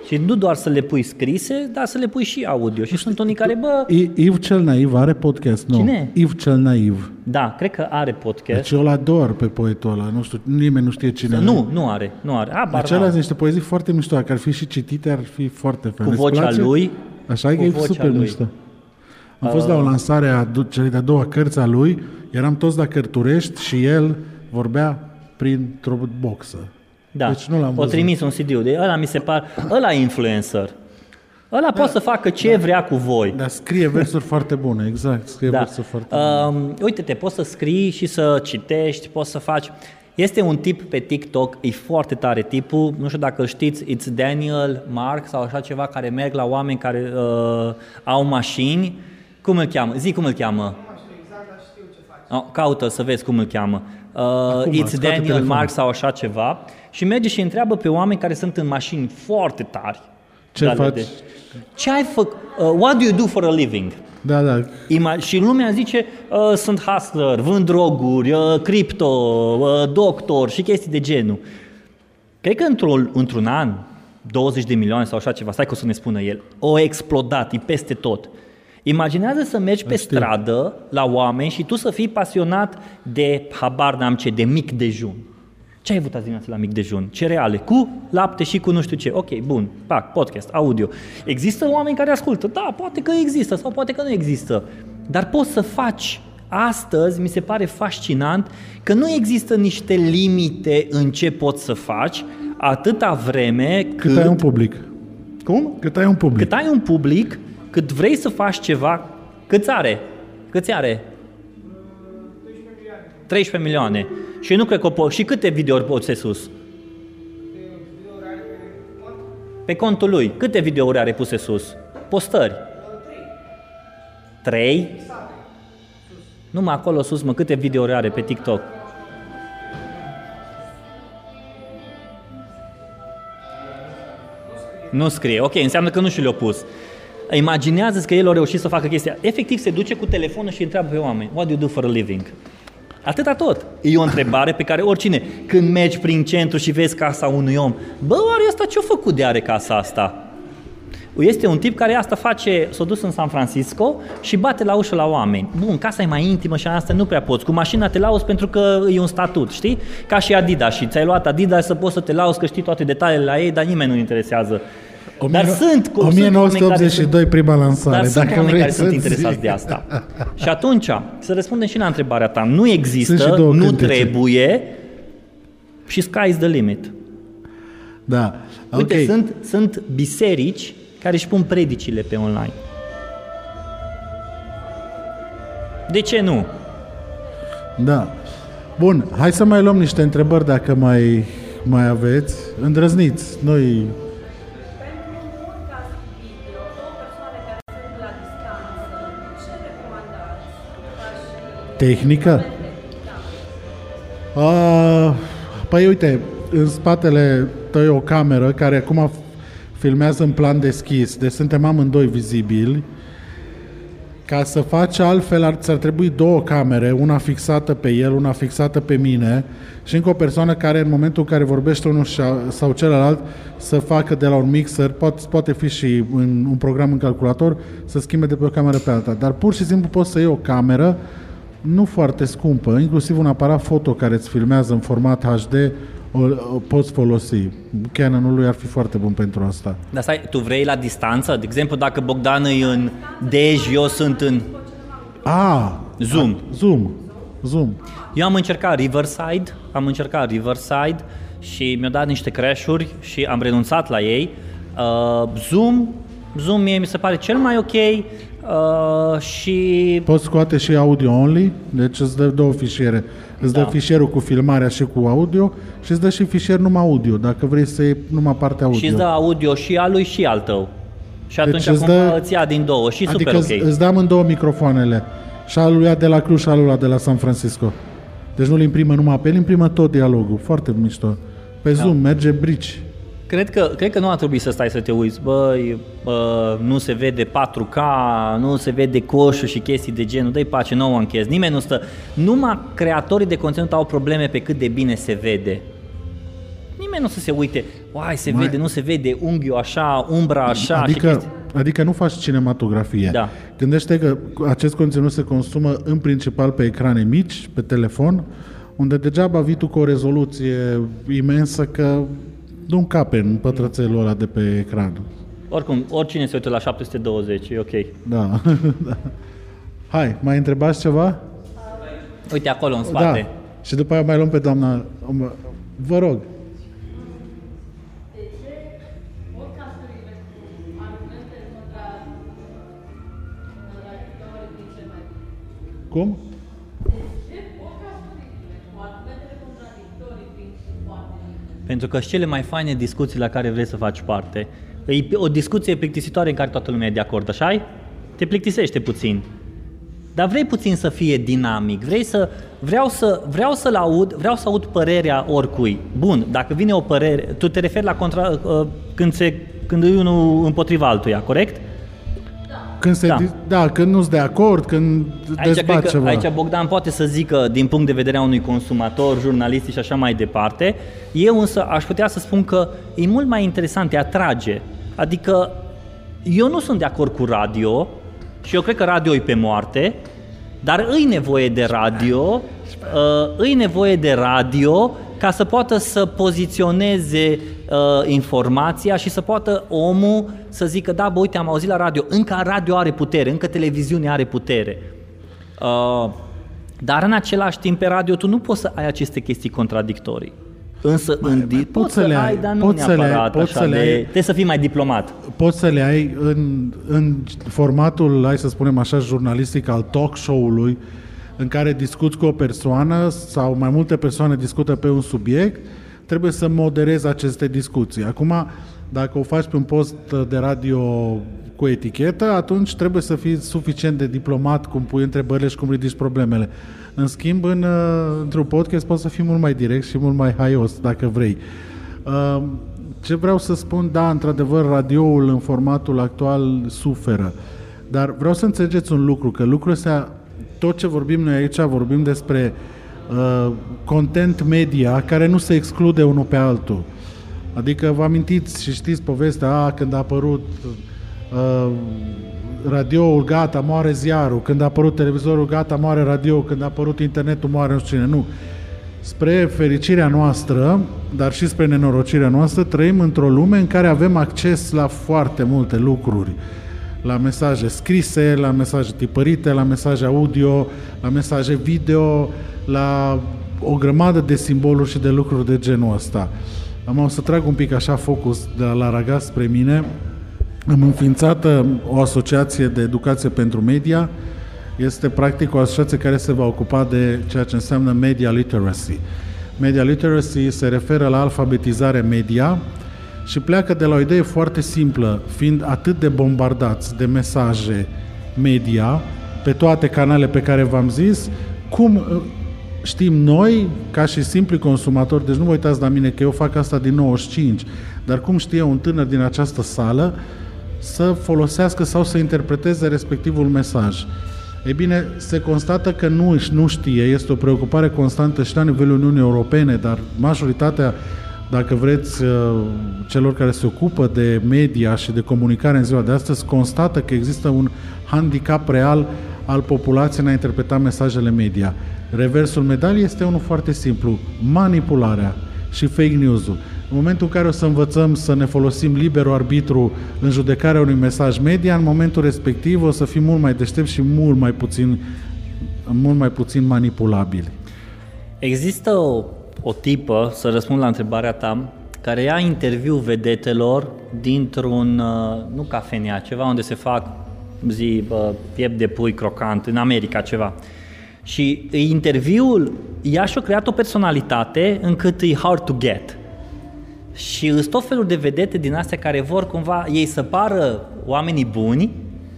și nu doar să le pui scrise, dar să le pui și audio. Și sunt unii care, bă, I- Iv cel naiv are podcast? Nu. Cine? Iv cel naiv. da, cred că are podcast. Deci eu îl ador pe poetul ăla. Nu știu, nimeni nu știe cine e. Nu, nu are, nu are. A, Deci alea sunt niște poezii foarte mișto, dacă ar fi și citite, ar fi foarte fain. Cu Îți vocea place? lui, Așa e cu că e vocea super lui. Uh. mișto. Am fost la o lansare a du- celei de-a doua cărți a lui, eram toți la Cărturești și el vorbea printr-o boxă. Da, Deci nu l-am o văzut. trimis un CD-ul. De ăla mi se par, ăla e influencer. Ăla poate să facă ce vrea cu voi. Dar scrie versuri foarte bune, exact, scrie Da. versuri foarte bune. Um, uite-te, poți să scrii și să citești, poți să faci... Este un tip pe TikTok, e foarte tare tipul, nu știu dacă îl știți, it's Daniel Mark sau așa ceva, care merg la oameni care uh, au mașini. Cum îl cheamă? Zi cum îl cheamă. Oh, caută să vezi cum îl cheamă. Uh, Acum, it's scoate Daniel telefonul. Mark sau așa ceva și merge și întreabă pe oameni care sunt în mașini foarte tari. Ce De ale faci? De... Ce ai făcut? Uh, what do you do for a living? Da, da. Ima- și lumea zice, uh, sunt hustler, vând droguri, uh, cripto, uh, doctor și chestii de genul. Cred că într-un, într-un an, 20 de milioane sau așa ceva, stai că o să ne spună el, o explodat, e peste tot. Imaginează să mergi pe Știu. stradă la oameni și tu să fii pasionat de, habar n-am ce, de mic dejun. Ce ai avut azi dimineață la mic dejun? Cereale, cu lapte și cu nu știu ce. Ok, bun, pac, podcast, audio. Există oameni care ascultă? Da, poate că există sau poate că nu există. Dar poți să faci Astăzi mi se pare fascinant că nu există niște limite în ce poți să faci atâta vreme cât... Cât ai un public. Cum? Cât ai un public. Cât ai un public, cât vrei să faci ceva, cât are? Câți are? 13 milioane. Și eu nu cred că o po- Și câte videouri poți să sus? Pe contul lui. Câte videouri are puse sus? Postări. Trei? Numai acolo sus, mă, câte videouri are pe TikTok? Nu scrie. Ok, înseamnă că nu și le-a pus. imaginează că el a reușit să facă chestia. Efectiv se duce cu telefonul și întreabă pe oameni, what do you do for a living? Atâta tot. E o întrebare pe care oricine, când mergi prin centru și vezi casa unui om, bă, oare ăsta ce-a făcut de are casa asta? Este un tip care asta face, s-a dus în San Francisco și bate la ușă la oameni. Bun, casa e mai intimă și asta nu prea poți. Cu mașina te lauzi pentru că e un statut, știi? Ca și Adidas și ți-ai luat Adidas să poți să te lauzi că știi toate detaliile la ei, dar nimeni nu interesează. Dar sunt, cu- sunt oameni care 1982, sunt- prima lansare. dar sunt dacă oameni vrei care sunt să interesați zic. de asta. Și atunci, să răspundem și la întrebarea ta. Nu există, Sunt și două nu cântece. trebuie și sky's the limit. Da. Uite, ok. sunt, sunt biserici care își pun predicile pe online. De ce nu? Da. Bun, hai să mai luăm niște întrebări dacă mai, mai aveți. Îndrăzniți. Noi tehnică? da. A, păi uite, în spatele tău e o cameră care acum filmează în plan deschis, deci suntem amândoi vizibili. Ca să faci altfel ar, ți-ar trebui două camere, una fixată pe el, una fixată pe mine și încă o persoană care în momentul în care vorbește unul și- sau celălalt să facă de la un mixer, poate, poate fi și în un program în calculator, să schimbe de pe o cameră pe alta. Dar pur și simplu poți să iei o cameră nu foarte scumpă, inclusiv un aparat foto care îți filmează în format HD, o, o poți folosi. Canon-ul lui ar fi foarte bun pentru asta. Dar stai, tu vrei la distanță? De exemplu, dacă Bogdan e în Dej, eu sunt în A, Zoom. Zoom. Zoom. Eu am încercat Riverside, am încercat Riverside și mi-au dat niște crash-uri și am renunțat la ei. Uh, Zoom, Zoom mie mi se pare cel mai ok uh, și Poți scoate și audio only, deci îți dă două fișiere. Îți dă Da. fișierul cu filmarea și cu audio și îți dă și fișier numai audio, dacă vrei să iei numai partea audio. și îți dă audio și al lui și al tău. Și atunci Deci îți acum dă- îți ia din două și adică super îți, ok. îți dă amândouă microfoanele. Și al lui de la Cluj și al lui de la San Francisco. Deci nu-l imprimă numai pe el, imprimă tot dialogul. Foarte mișto. Pe Da. Zoom merge brici. Cred că, cred că nu ar trebui să stai să te uiți, băi, bă, nu se vede 4K, nu se vede coșul și chestii de genul, dă-i pace, no one cares, nimeni nu stă. Numai creatorii de conținut au probleme pe cât de bine se vede. Nimeni nu o să se uite, uai, se Mai- vede, nu se vede unghiul așa, umbra așa și Adică, chestii. adică nu faci cinematografie. Da. Gândește că acest conținut se consumă în principal pe ecrane mici, pe telefon, unde degeaba vii tu cu o rezoluție imensă că nu încape în pătrățelul ăla de pe ecran. Oricum, oricine se uită la 720, e ok. Da. (laughs) da. Hai, mai întrebați ceva? Uite acolo în spate. Da. Și după aia mai luăm pe doamna... Vă rog. De ce podcasturile cu argumente contra contradictorii din ce mai Cum? De ce podcasturile cu argumentele contradictorii prin foarte bine? Pentru că și cele mai faine discuții la care vrei să faci parte. E o discuție plictisitoare în care toată lumea e de acord, așa Te plictisește puțin. Dar vrei puțin să fie dinamic, vrei să, vreau, să, vreau să-l aud, vreau să aud părerea oricui. Bun, dacă vine o părere, tu te referi la contra, uh, când, se, când e unul împotriva altuia, corect? Când se Da. da. da, când nu-s de acord, când Aici, cred dezbat că, ceva. aici Bogdan poate să zică din punct de vedere a unui consumator, jurnalist și așa mai departe. Eu însă aș putea să spun că e mult mai interesant, te atrage. Adică eu nu sunt de acord cu radio și eu cred că radio e pe moarte, dar îi nevoie de radio, uh, îi nevoie de radio ca să poată să poziționeze uh, informația și să poată omul să zică, da, bă, uite, am auzit la radio, încă radio are putere, încă televiziunea are putere. Uh, dar în același timp pe radio tu nu poți să ai aceste chestii contradictorii. Însă în di- poți să le ai, dar nu poți să le ai, neapărat poți așa să le de... ai. Trebuie să fii mai diplomat. Poți să le ai în, în formatul, hai să spunem așa, jurnalistic al talk show-ului, în care discuți cu o persoană sau mai multe persoane discută pe un subiect, trebuie să moderezi aceste discuții. Acum, dacă o faci pe un post de radio cu etichetă, atunci trebuie să fii suficient de diplomat cum pui întrebările și cum ridici problemele. În schimb, în, uh, într-un podcast poți să fii mult mai direct și mult mai haios, dacă vrei. Uh, Ce vreau să spun, da, într-adevăr, radioul în formatul actual suferă. Dar vreau să înțelegeți un lucru, că lucrul ăsta, tot ce vorbim noi aici, vorbim despre uh, content media care nu se exclude unul pe altul. Adică vă amintiți și știți povestea, a, când a apărut uh, radioul, gata, moare ziarul, când a apărut televizorul, gata, moare radio, când a apărut internetul, moare nu știu cine. Nu. Spre fericirea noastră, dar și spre nenorocirea noastră, trăim într-o lume în care avem acces la foarte multe lucruri. La mesaje scrise, la mesaje tipărite, la mesaje audio, la mesaje video, la o grămadă de simboluri și de lucruri de genul ăsta. Am o să trag un pic așa focus de la Ragas spre mine. Am înființat uh, o asociație de educație pentru media. Este practic o asociație care se va ocupa de ceea ce înseamnă media literacy. Media literacy se referă la alfabetizare media și pleacă de la o idee foarte simplă, fiind atât de bombardați de mesaje media pe toate canalele pe care v-am zis, cum uh, știm noi, ca și simpli consumatori, deci nu vă uitați la mine că eu fac asta din 95, dar cum știe un tânăr din această sală să folosească sau să interpreteze respectivul mesaj? Ei bine, se constată că nu, nu știe, este o preocupare constantă și la nivelul Uniunii Europene, dar majoritatea, dacă vreți, uh, celor care se ocupă de media și de comunicare în ziua de astăzi, constată că există un handicap real al populației în a interpreta mesajele media. Reversul medaliei este unul foarte simplu, manipularea și fake news-ul. În momentul în care o să învățăm să ne folosim liberul arbitru în judecarea unui mesaj media, în momentul respectiv o să fim mult mai deștepți și mult mai puțin mult mai puțin manipulabili. Există o, o tipă, să răspund la întrebarea ta, care ia interviu vedetelor dintr-un, uh, nu cafenea, ceva unde se fac zi, uh, piept de pui crocant, în America ceva. Și interviul, ea și-a creat o personalitate încât e hard to get. Și sunt tot felul de vedete din astea care vor cumva ei să pară oamenii buni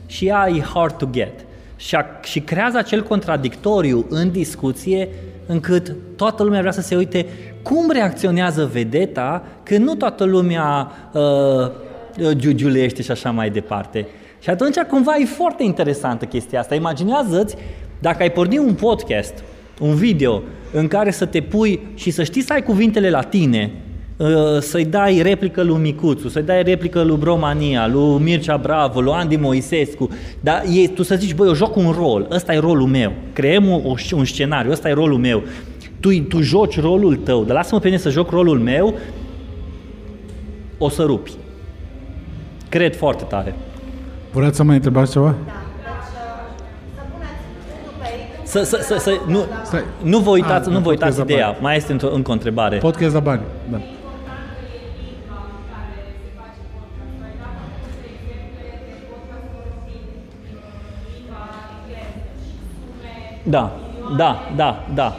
și ea e hard to get. Și, a, și creează acel contradictoriu în discuție încât toată lumea vrea să se uite cum reacționează vedeta când nu toată lumea uh, giugiulește și așa mai departe. Și atunci cumva e foarte interesantă chestia asta. Imaginează-ți dacă ai porni un podcast, un video în care să te pui și să știi să ai cuvintele la tine, uh, să-i dai replică lui Micuțu, să-i dai replică lui Bromania, lui Mircea Bravo, lui Andy Moisescu, dar e, tu să zici, băi, eu joc un rol, ăsta e rolul meu, creăm un, un scenariu, ăsta e rolul meu, tu, tu joci rolul tău, dar lasă-mă pe mine să joc rolul meu, o să rupi. Cred foarte tare. Vreți să mai întrebați ceva? Da, deci uh, să puneți unul pe ei. Să, să, să, să, nu, Stai. nu vă uitați, Ah, nu vă podcast uitați la ideea, bani. mai este într-o, încă o întrebare. Podcast la bani. Da. Da, da, da, da.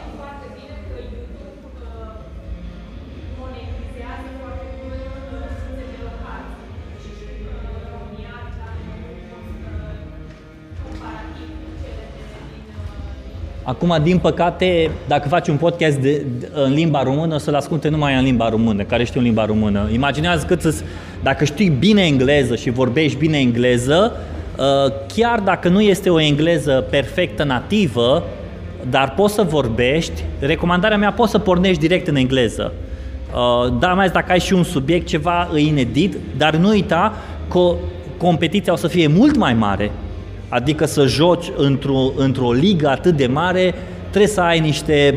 Acum, din păcate, dacă faci un podcast de, de, în limba română, o să-l asculte numai în limba română, care știu limba română. Imaginează cât să dacă știi bine engleză și vorbești bine engleză, uh, chiar dacă nu este o engleză perfectă nativă, dar poți să vorbești, recomandarea mea, poți să pornești direct în engleză. Uh, Da, mai ales dacă ai și un subiect, ceva e inedit, dar nu uita că competiția o să fie mult mai mare. Adică să joci într-o, într-o ligă atât de mare, trebuie să ai niște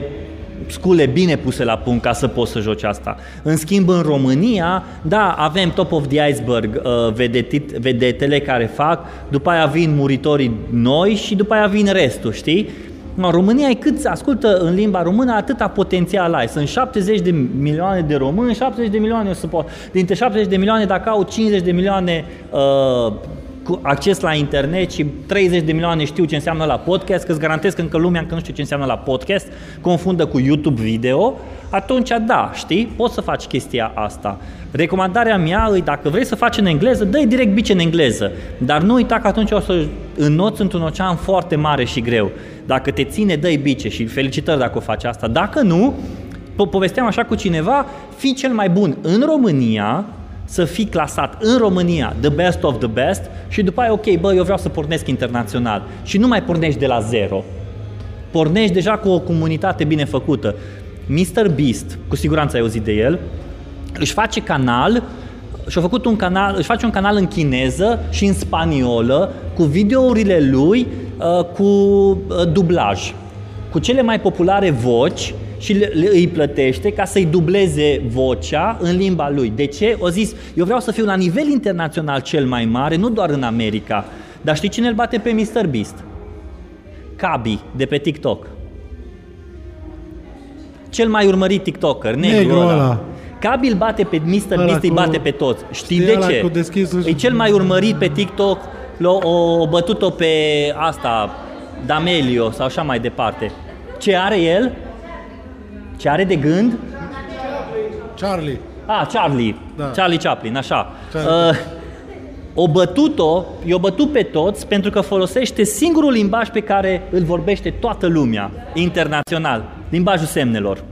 scule bine puse la punct ca să poți să joci asta. În schimb, în România, da, avem top of the iceberg uh, vedetit, vedetele care fac, după aia vin muritorii noi și după aia vin restul, știi? În România e cât ascultă în limba română, atâta potențial ai. Sunt 70 de milioane de români, 70 de milioane o să pot. Dintre 70 de milioane, dacă au 50 de milioane uh, cu acces la internet și 30 de milioane știu ce înseamnă la podcast, că îți garantez că încă lumea încă nu știe ce înseamnă la podcast, confundă cu YouTube video, atunci da, știi, poți să faci chestia asta. Recomandarea mea e, dacă vrei să faci în engleză, dă direct bice în engleză, dar nu uita că atunci o să înnoți într-un ocean foarte mare și greu. Dacă te ține, dă bice și felicitări dacă o faci asta. Dacă nu, po- povesteam așa cu cineva, fii cel mai bun în România, să fii clasat în România the best of the best și după aia, ok, bă, eu vreau să pornesc internațional. Și nu mai pornești de la zero. Pornești deja cu o comunitate bine făcută. Mr. Beast, cu siguranță ai auzit de el, își face canal și-a făcut un canal, își face un canal în chineză și în spaniolă cu videourile lui uh, cu uh, dublaj, cu cele mai populare voci și le, le, îi plătește ca să-i dubleze vocea în limba lui. De ce? O zis, eu vreau să fiu la nivel internațional cel mai mare, nu doar în America. Dar știi cine îl bate pe Mr. Beast? Cabi, de pe TikTok. Cel mai urmărit TikToker, negru, Negru ăla. ăla. Cabi îl bate pe Mr. Ăla Beast, îi cu- bate pe toți. Știi Știi de ăla ce? cu deschisul- E cel mai urmărit pe TikTok, l-o- o, o bătut-o pe asta, Damelio sau așa mai departe. Ce are el? Ce are de gând? Charlie. Ah, Charlie. Da. Charlie Chaplin, așa. Charlie. Uh, o bătut-o, i-o bătut pe toți pentru că folosește singurul limbaj pe care îl vorbește toată lumea, internațional, limbajul semnelor.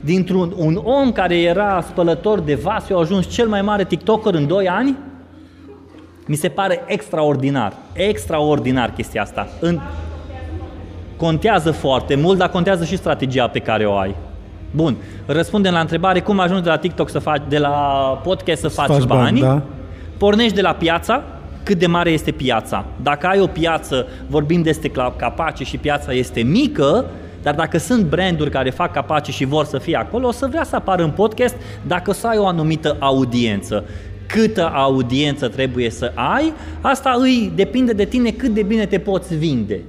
Dintr-un un om care era spălător de vase, a ajuns cel mai mare TikToker în 2 ani, mi se pare extraordinar, extraordinar chestia asta. În, contează foarte mult, dar contează și strategia pe care o ai. Bun, răspundem la întrebare cum ajungi de la TikTok să faci, de la podcast să faci, faci bani, bani. da. Pornești de la piața, cât de mare este piața. Dacă ai o piață, vorbim despre cla- capace și piața este mică, dar dacă sunt branduri care fac capace și vor să fie acolo, o să vrea să apară în podcast dacă o să ai o anumită audiență. Câtă audiență trebuie să ai, asta îi depinde de tine cât de bine te poți vinde.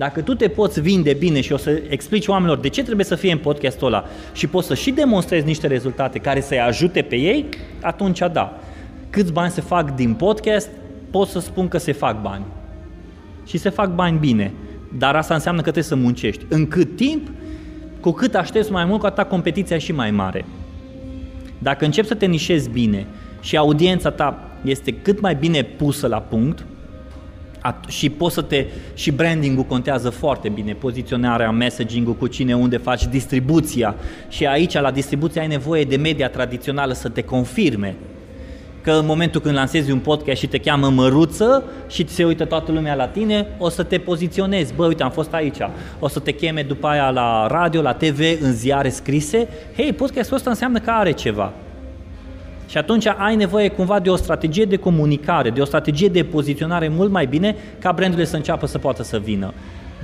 Dacă tu te poți vinde bine și o să explici oamenilor de ce trebuie să fie în podcastul ăla și poți să și demonstrezi niște rezultate care să-i ajute pe ei, atunci da. Câți bani se fac din podcast, pot să spun că se fac bani. Și se fac bani bine. Dar asta înseamnă că trebuie să muncești. În cât timp? Cu cât aștepți mai mult, cu atâta competiția și mai mare. Dacă începi să te nișezi bine și audiența ta este cât mai bine pusă la punct, at- și poți să te și brandingul contează foarte bine, poziționarea, messaging-ul, cu cine, unde faci distribuția și aici la distribuție ai nevoie de media tradițională să te confirme că în momentul când lansezi un podcast și te cheamă Măruță și se uită toată lumea la tine, o să te poziționezi. Bă, uite, am fost aici. O să te cheme după aia la radio, la TV, în ziare scrise. Hei, podcastul ăsta înseamnă că are ceva. Și atunci ai nevoie cumva de o strategie de comunicare, de o strategie de poziționare mult mai bine ca brandurile să înceapă să poată să vină.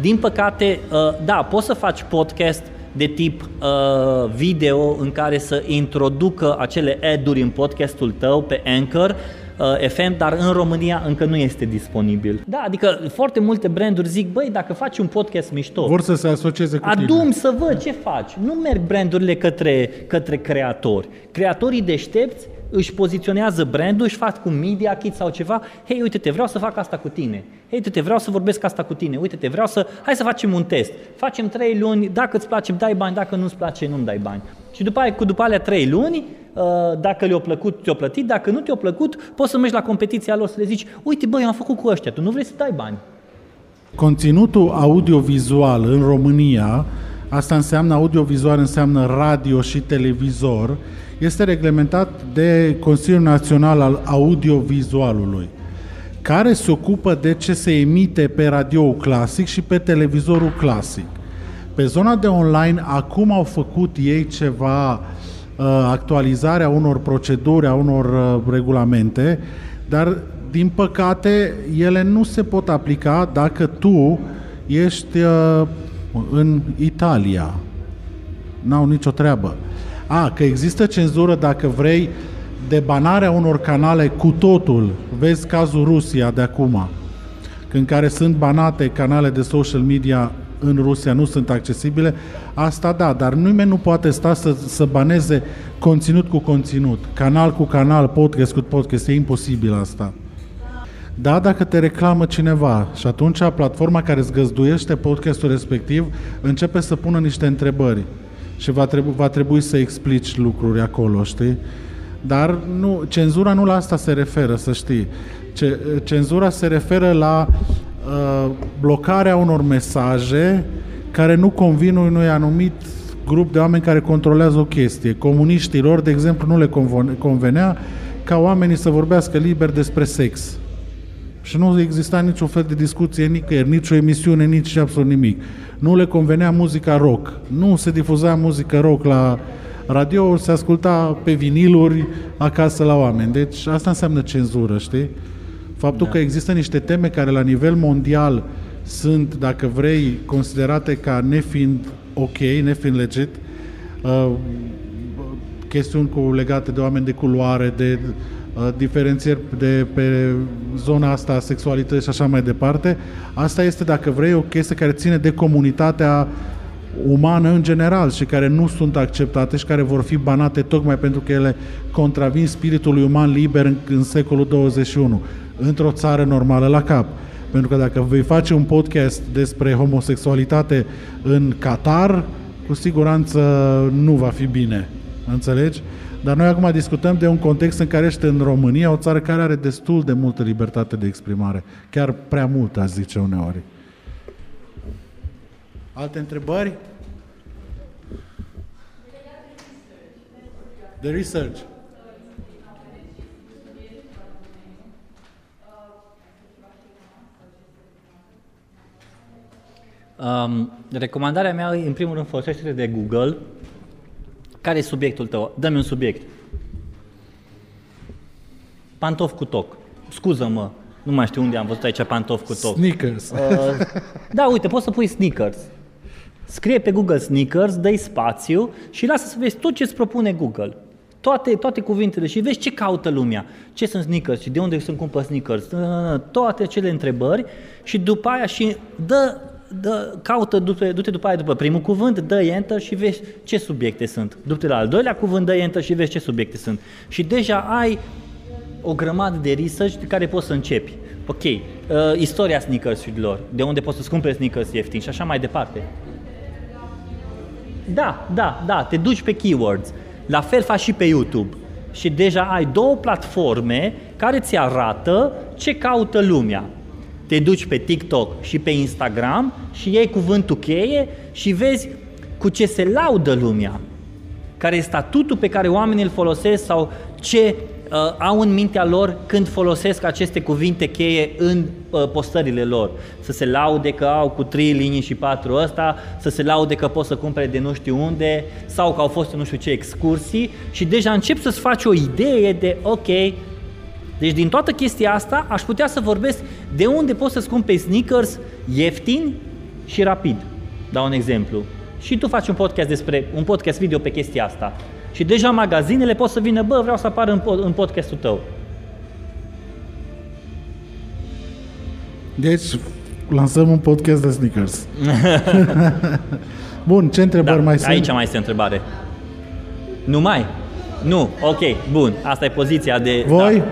Din păcate, uh, da, poți să faci podcast de tip uh, video în care să introducă acele ad-uri în podcastul tău pe Anchor, uh, FM, dar în România încă nu este disponibil. Da, adică foarte multe branduri zic, băi, dacă faci un podcast mișto, Vor să se asocieze cu tine. Adum să văd ce faci. Nu merg brandurile către, către creatori. Creatorii deștepți își poziționează brandul, își fac cu media kit sau ceva. Hei, uite-te, vreau să fac asta cu tine. Hei, uite-te, vreau să vorbesc asta cu tine. Uite-te, vreau să... Hai să facem un test. Facem trei luni, dacă îți place, îmi dai bani, dacă nu-ți place, nu-mi dai bani. Și după aia, cu după alea trei luni, uh, dacă le-a plăcut, te-a plătit, dacă nu te-a plăcut, poți să mergi la competiția lor să le zici, uite, băi, eu am făcut cu ăștia, tu nu vrei să dai bani. Conținutul audiovizual în România, asta înseamnă audiovizual, înseamnă radio și televizor, este reglementat de Consiliul Național al Audiovizualului, care se ocupă de ce se emite pe radio clasic și pe televizorul clasic. Pe zona de online, acum au făcut ei ceva uh, actualizarea unor proceduri, a unor uh, regulamente, dar din păcate ele nu se pot aplica dacă tu ești uh, în Italia. N-au nicio treabă. A, că există cenzură dacă vrei debanarea unor canale cu totul. Vezi cazul Rusia de acum, în care sunt banate canale de social media în Rusia, nu sunt accesibile, asta da, dar nimeni nu poate sta să, să baneze conținut cu conținut, canal cu canal, podcast cu podcast, e imposibil asta. Da, dacă te reclamă cineva și atunci platforma care îți găzduiește podcastul respectiv începe să pună niște întrebări și va trebui, va trebui să explici lucruri acolo, știi? Dar nu, cenzura nu la asta se referă, să știi. Ce, cenzura se referă la uh, blocarea unor mesaje care nu convin unui anumit grup de oameni care controlează o chestie. Comuniștilor, de exemplu, nu le convenea ca oamenii să vorbească liber despre sex. Și nu exista niciun fel de discuție nicăieri, nicio emisiune, nici absolut nimic. Nu le convenea muzica rock. Nu se difuza muzică rock la radio, se asculta pe viniluri acasă la oameni. Deci asta înseamnă cenzură, știi? Faptul da. că există niște teme care la nivel mondial sunt, dacă vrei, considerate ca nefiind ok, nefiind legit, uh, chestiuni cu, legate de oameni de culoare, de uh, diferențieri de pe zona asta a sexualității și așa mai departe. Asta este, dacă vrei, o chestie care ține de comunitatea umană în general și care nu sunt acceptate și care vor fi banate tocmai pentru că ele contravin spiritului uman liber în, în secolul 21 într-o țară normală la cap. Pentru că dacă vei face un podcast despre homosexualitate în Qatar, cu siguranță nu va fi bine. Înțelegi? Dar noi acum discutăm de un context în care ești în România, o țară care are destul de multă libertate de exprimare. Chiar prea mult, aș zice uneori. Alte întrebări? The research. Um, recomandarea mea în primul rând, folosește de Google. Care e subiectul tău? Dă-mi un subiect. Pantof cu toc. Scuză-mă, nu mai știu unde am văzut aici pantof cu toc. Sneakers. Uh, da, uite, poți să pui sneakers. Scrie pe Google sneakers, dă spațiu și lasă să vezi tot ce îți propune Google. Toate, toate cuvintele și vezi ce caută lumea. Ce sunt sneakers și de unde sunt cumpăr sneakers. Toate acele întrebări și după aia și dă dă, caută, du-te, du-te după aia după primul cuvânt, dă enter și vezi ce subiecte sunt. Du-te la al doilea cuvânt, dă enter și vezi ce subiecte sunt. Și deja ai o grămadă de research de care poți să începi. Ok, uh, istoria sneakers-urilor, de unde poți să-ți cumperi sneakers ieftini și așa mai departe. Da, da, da, te duci pe keywords. La fel faci și pe YouTube. Și deja ai două platforme care ți arată ce caută lumea. Te duci pe TikTok și pe Instagram și iei cuvântul cheie și vezi cu ce se laudă lumea. Care e statutul pe care oamenii îl folosesc sau ce uh, au în mintea lor când folosesc aceste cuvinte cheie în uh, postările lor. Să se laude că au cu trei linii și patru ăsta, să se laude că pot să cumpere de nu știu unde sau că au fost în nu știu ce excursii și deja încep să-ți faci o idee de ok, deci din toată chestia asta aș putea să vorbesc de unde poți să-ți cumperi sneakers ieftin și rapid. Dau un exemplu. Și tu faci un podcast despre un podcast video pe chestia asta. Și deja magazinele pot să vină, bă, vreau să apar în, pod- în podcastul tău. Deci, lansăm un podcast de sneakers. (laughs) Bun, ce întrebări Da, mai sunt? aici mai este o întrebare. Nu mai? Nu, ok, bun. Asta e poziția de... Voi? Da.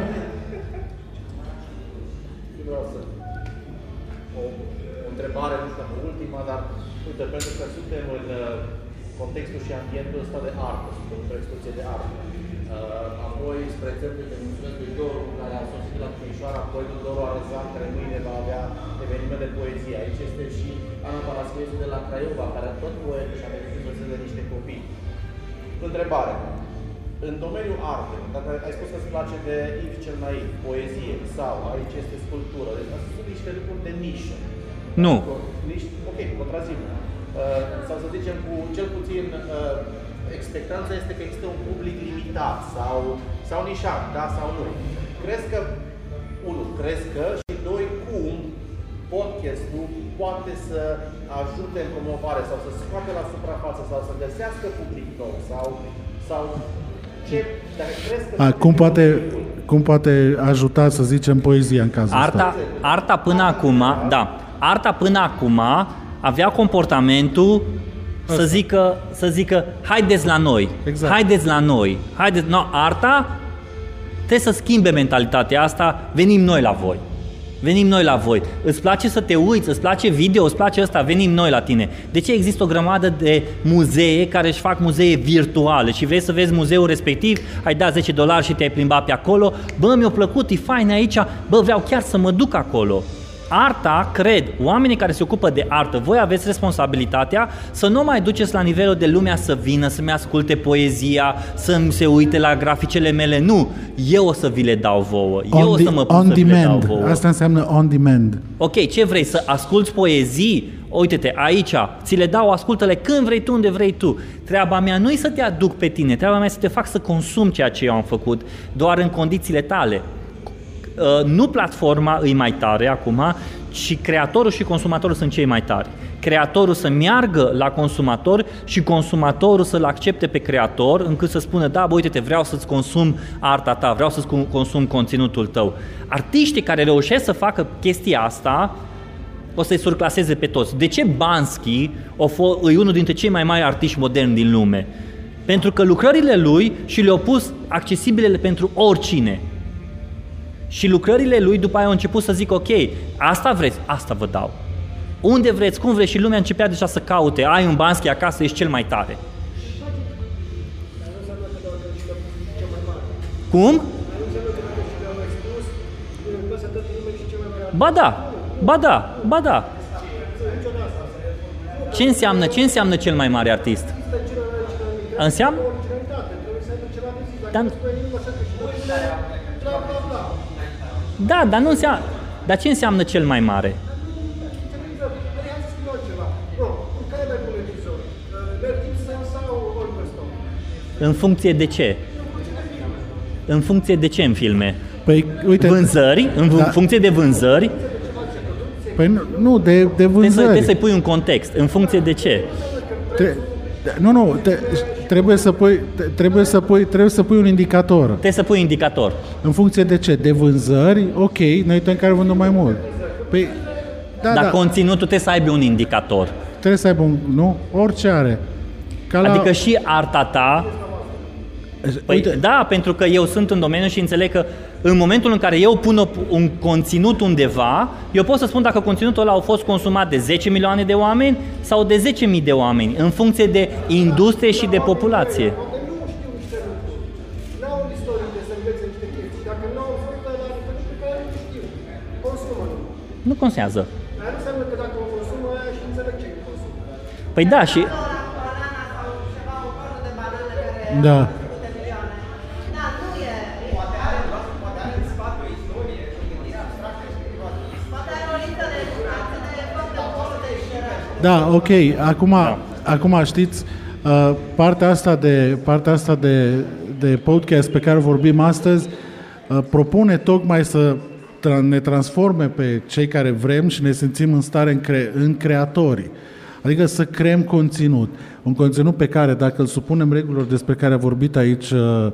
Apoi, spre exemplu, te mulțumesc lui Doru, care a sosit la Timișoara, apoi lui Doru Arăzan, care mâine va avea eveniment de poezie. Aici este și Ana Paraschivescu de la Craiova, care a tot poet și a venit să de niște copii. Întrebare. În domeniul artei, dacă ai spus că îți place de Yves cel Naiv, poezie sau aici este sculptură, deci astea sunt niște lucruri de nișă. Nu. Niște, ok, contraziv. Uh, sau să zicem cu cel puțin uh, expectanța este că există un public limitat sau, sau nișat, da sau nu. Crezi că, unu, crezi că și doi, cum podcastul poate să ajute în promovare sau să scoate la suprafață sau să găsească public nou sau, sau ce, dacă crezi că A, cum, poate, cum poate ajuta, să zicem, poezia în cazul ăsta? Arta, arta până acum, da, arta până acum avea comportamentul să zică, să zică, haideți la noi, Exact. haideți la noi, haideți, no, arta trebuie să schimbe mentalitatea asta, venim noi la voi. Venim noi la voi. Îți place să te uiți, îți place video, îți place ăsta, venim noi la tine. De ce există o grămadă de muzee care își fac muzee virtuale și vrei să vezi muzeul respectiv, ai dat 10 dolari și te-ai plimbat pe acolo, bă, mi-a plăcut, e fain aici, bă, vreau chiar să mă duc acolo. Arta, cred, oamenii care se ocupă de artă, voi aveți responsabilitatea să nu mai duceți la nivelul de lumea să vină, să-mi asculte poezia, să-mi se uite la graficele mele. Nu, eu o să vi le dau vouă. Eu o de- să mă pun on să vi le dau demand. vouă. Asta înseamnă on demand. Ok, ce vrei? Să asculți poezii? Uite-te, aici, ți le dau, ascultă-le când vrei tu, unde vrei tu. Treaba mea nu e să te aduc pe tine, treaba mea e să te fac să consumi ceea ce eu am făcut, doar în condițiile tale. Uh, nu platforma îi mai tare acum, ci creatorul și consumatorul sunt cei mai tari. Creatorul să meargă la consumator și consumatorul să-l accepte pe creator încât să spună, da, bă, uite-te, vreau să-ți consum arta ta, vreau să-ți consum conținutul tău. Artiștii care reușesc să facă chestia asta, o să-i surclaseze pe toți. De ce Bansky o fo- e unul dintre cei mai mari artiști moderni din lume? Pentru că lucrările lui și le-au pus accesibile pentru oricine. Și lucrările lui după aia au început să zic, ok, asta vreți, asta vă dau. Unde vreți, cum vreți și lumea începea deja să caute, ai un Bansky acasă, ești cel mai tare. Cum? Ba da, ba da, ba da. Ce înseamnă, ce înseamnă cel mai mare artist? Înseamnă? Dar, da, dar nu înseamnă... Dar ce înseamnă cel mai mare? În funcție de ce? În funcție de ce în filme? Păi, uite, Vânzări? În Da. funcție de vânzări? păi nu, nu, de, de Trebuie să, vânzări. trebuie să-i pui un context. În funcție de ce? Tre- nu, nu, te, trebuie, să pui, te- trebuie, să pui, trebuie să pui un indicator. Trebuie să pui indicator. În funcție de ce? De vânzări, ok, noi uităm care vândă mai mult. Păi, Da, Dar da. conținutul trebuie să aibă un indicator. Trebuie să aibă un... Nu? Orice are. Ca la... Adică și arta ta Păi, Uite, da, pentru că eu sunt în domeniu și înțeleg că în momentul în care eu pun o- un conținut undeva, eu pot să spun dacă conținutul ăla a fost consumat de 10 milioane de oameni sau de 10.000 de oameni, în funcție de industrie și de populație. Oamenii nu știu niște lucruri. N-au istorie de să învețe niște chestii. Dacă nu au văzut la niște lucruri care nu știu, consumă numai. Nu consează. Dar nu înseamnă că dacă o consumă aia și înțeleg ce consumă. Păi da, și La banana sau ceva, o coadă de banane care Da. au făcut de milioane. Da, nu e... Poate are, poate are în spate o istorie și o gândire abstractă și Poate are o listă de educație de foarte acolo de șeră. Da, ok. Acum, acum știți, uh, partea asta de, partea asta de, de podcast pe care vorbim astăzi uh, propune tocmai să tra- ne transforme pe cei care vrem și ne simțim în stare în, cre- în creatori. Adică să creăm conținut. Un conținut pe care, dacă îl supunem regulilor despre care a vorbit aici uh,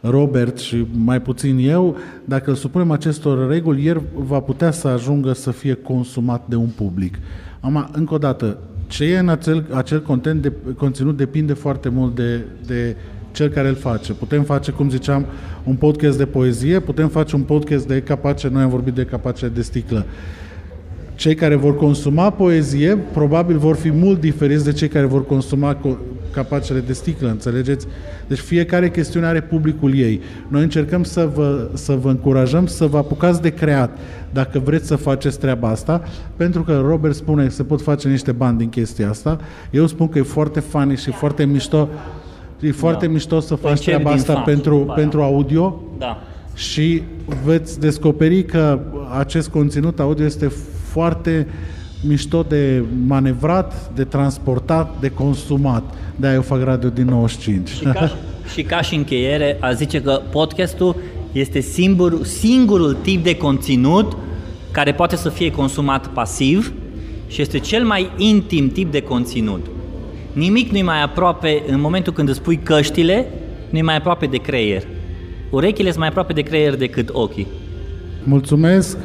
Robert și mai puțin eu, dacă îl supunem acestor reguli, el va putea să ajungă să fie consumat de un public. Am, încă o dată, ce e în acel, acel content de, conținut depinde foarte mult de, de cel care îl face. Putem face, cum ziceam, un podcast de poezie, putem face un podcast de capace, noi am vorbit de capace de sticlă. Cei care vor consuma poezie probabil vor fi mult diferiți de cei care vor consuma co- capacele de sticlă, înțelegeți? Deci fiecare chestiune are publicul ei. Noi încercăm să vă, să vă încurajăm să vă apucați de creat dacă vreți să faceți treaba asta, pentru că Robert spune că se pot face niște bani din chestia asta. Eu spun că e foarte funny și foarte mișto E foarte Da. mișto să faci Încerc treaba din asta fan pentru, după aia. pentru audio da. și veți descoperi că acest conținut audio este foarte mișto de manevrat, de transportat, de consumat. De-aia eu fac radio din 95. Și ca, și ca și încheiere, a zice că podcastul este singur, singurul tip de conținut care poate să fie consumat pasiv și este cel mai intim tip de conținut. Nimic nu-i mai aproape, în momentul când îți pui căștile, nu-i mai aproape de creier. Urechile sunt mai aproape de creier decât ochii. Mulțumesc!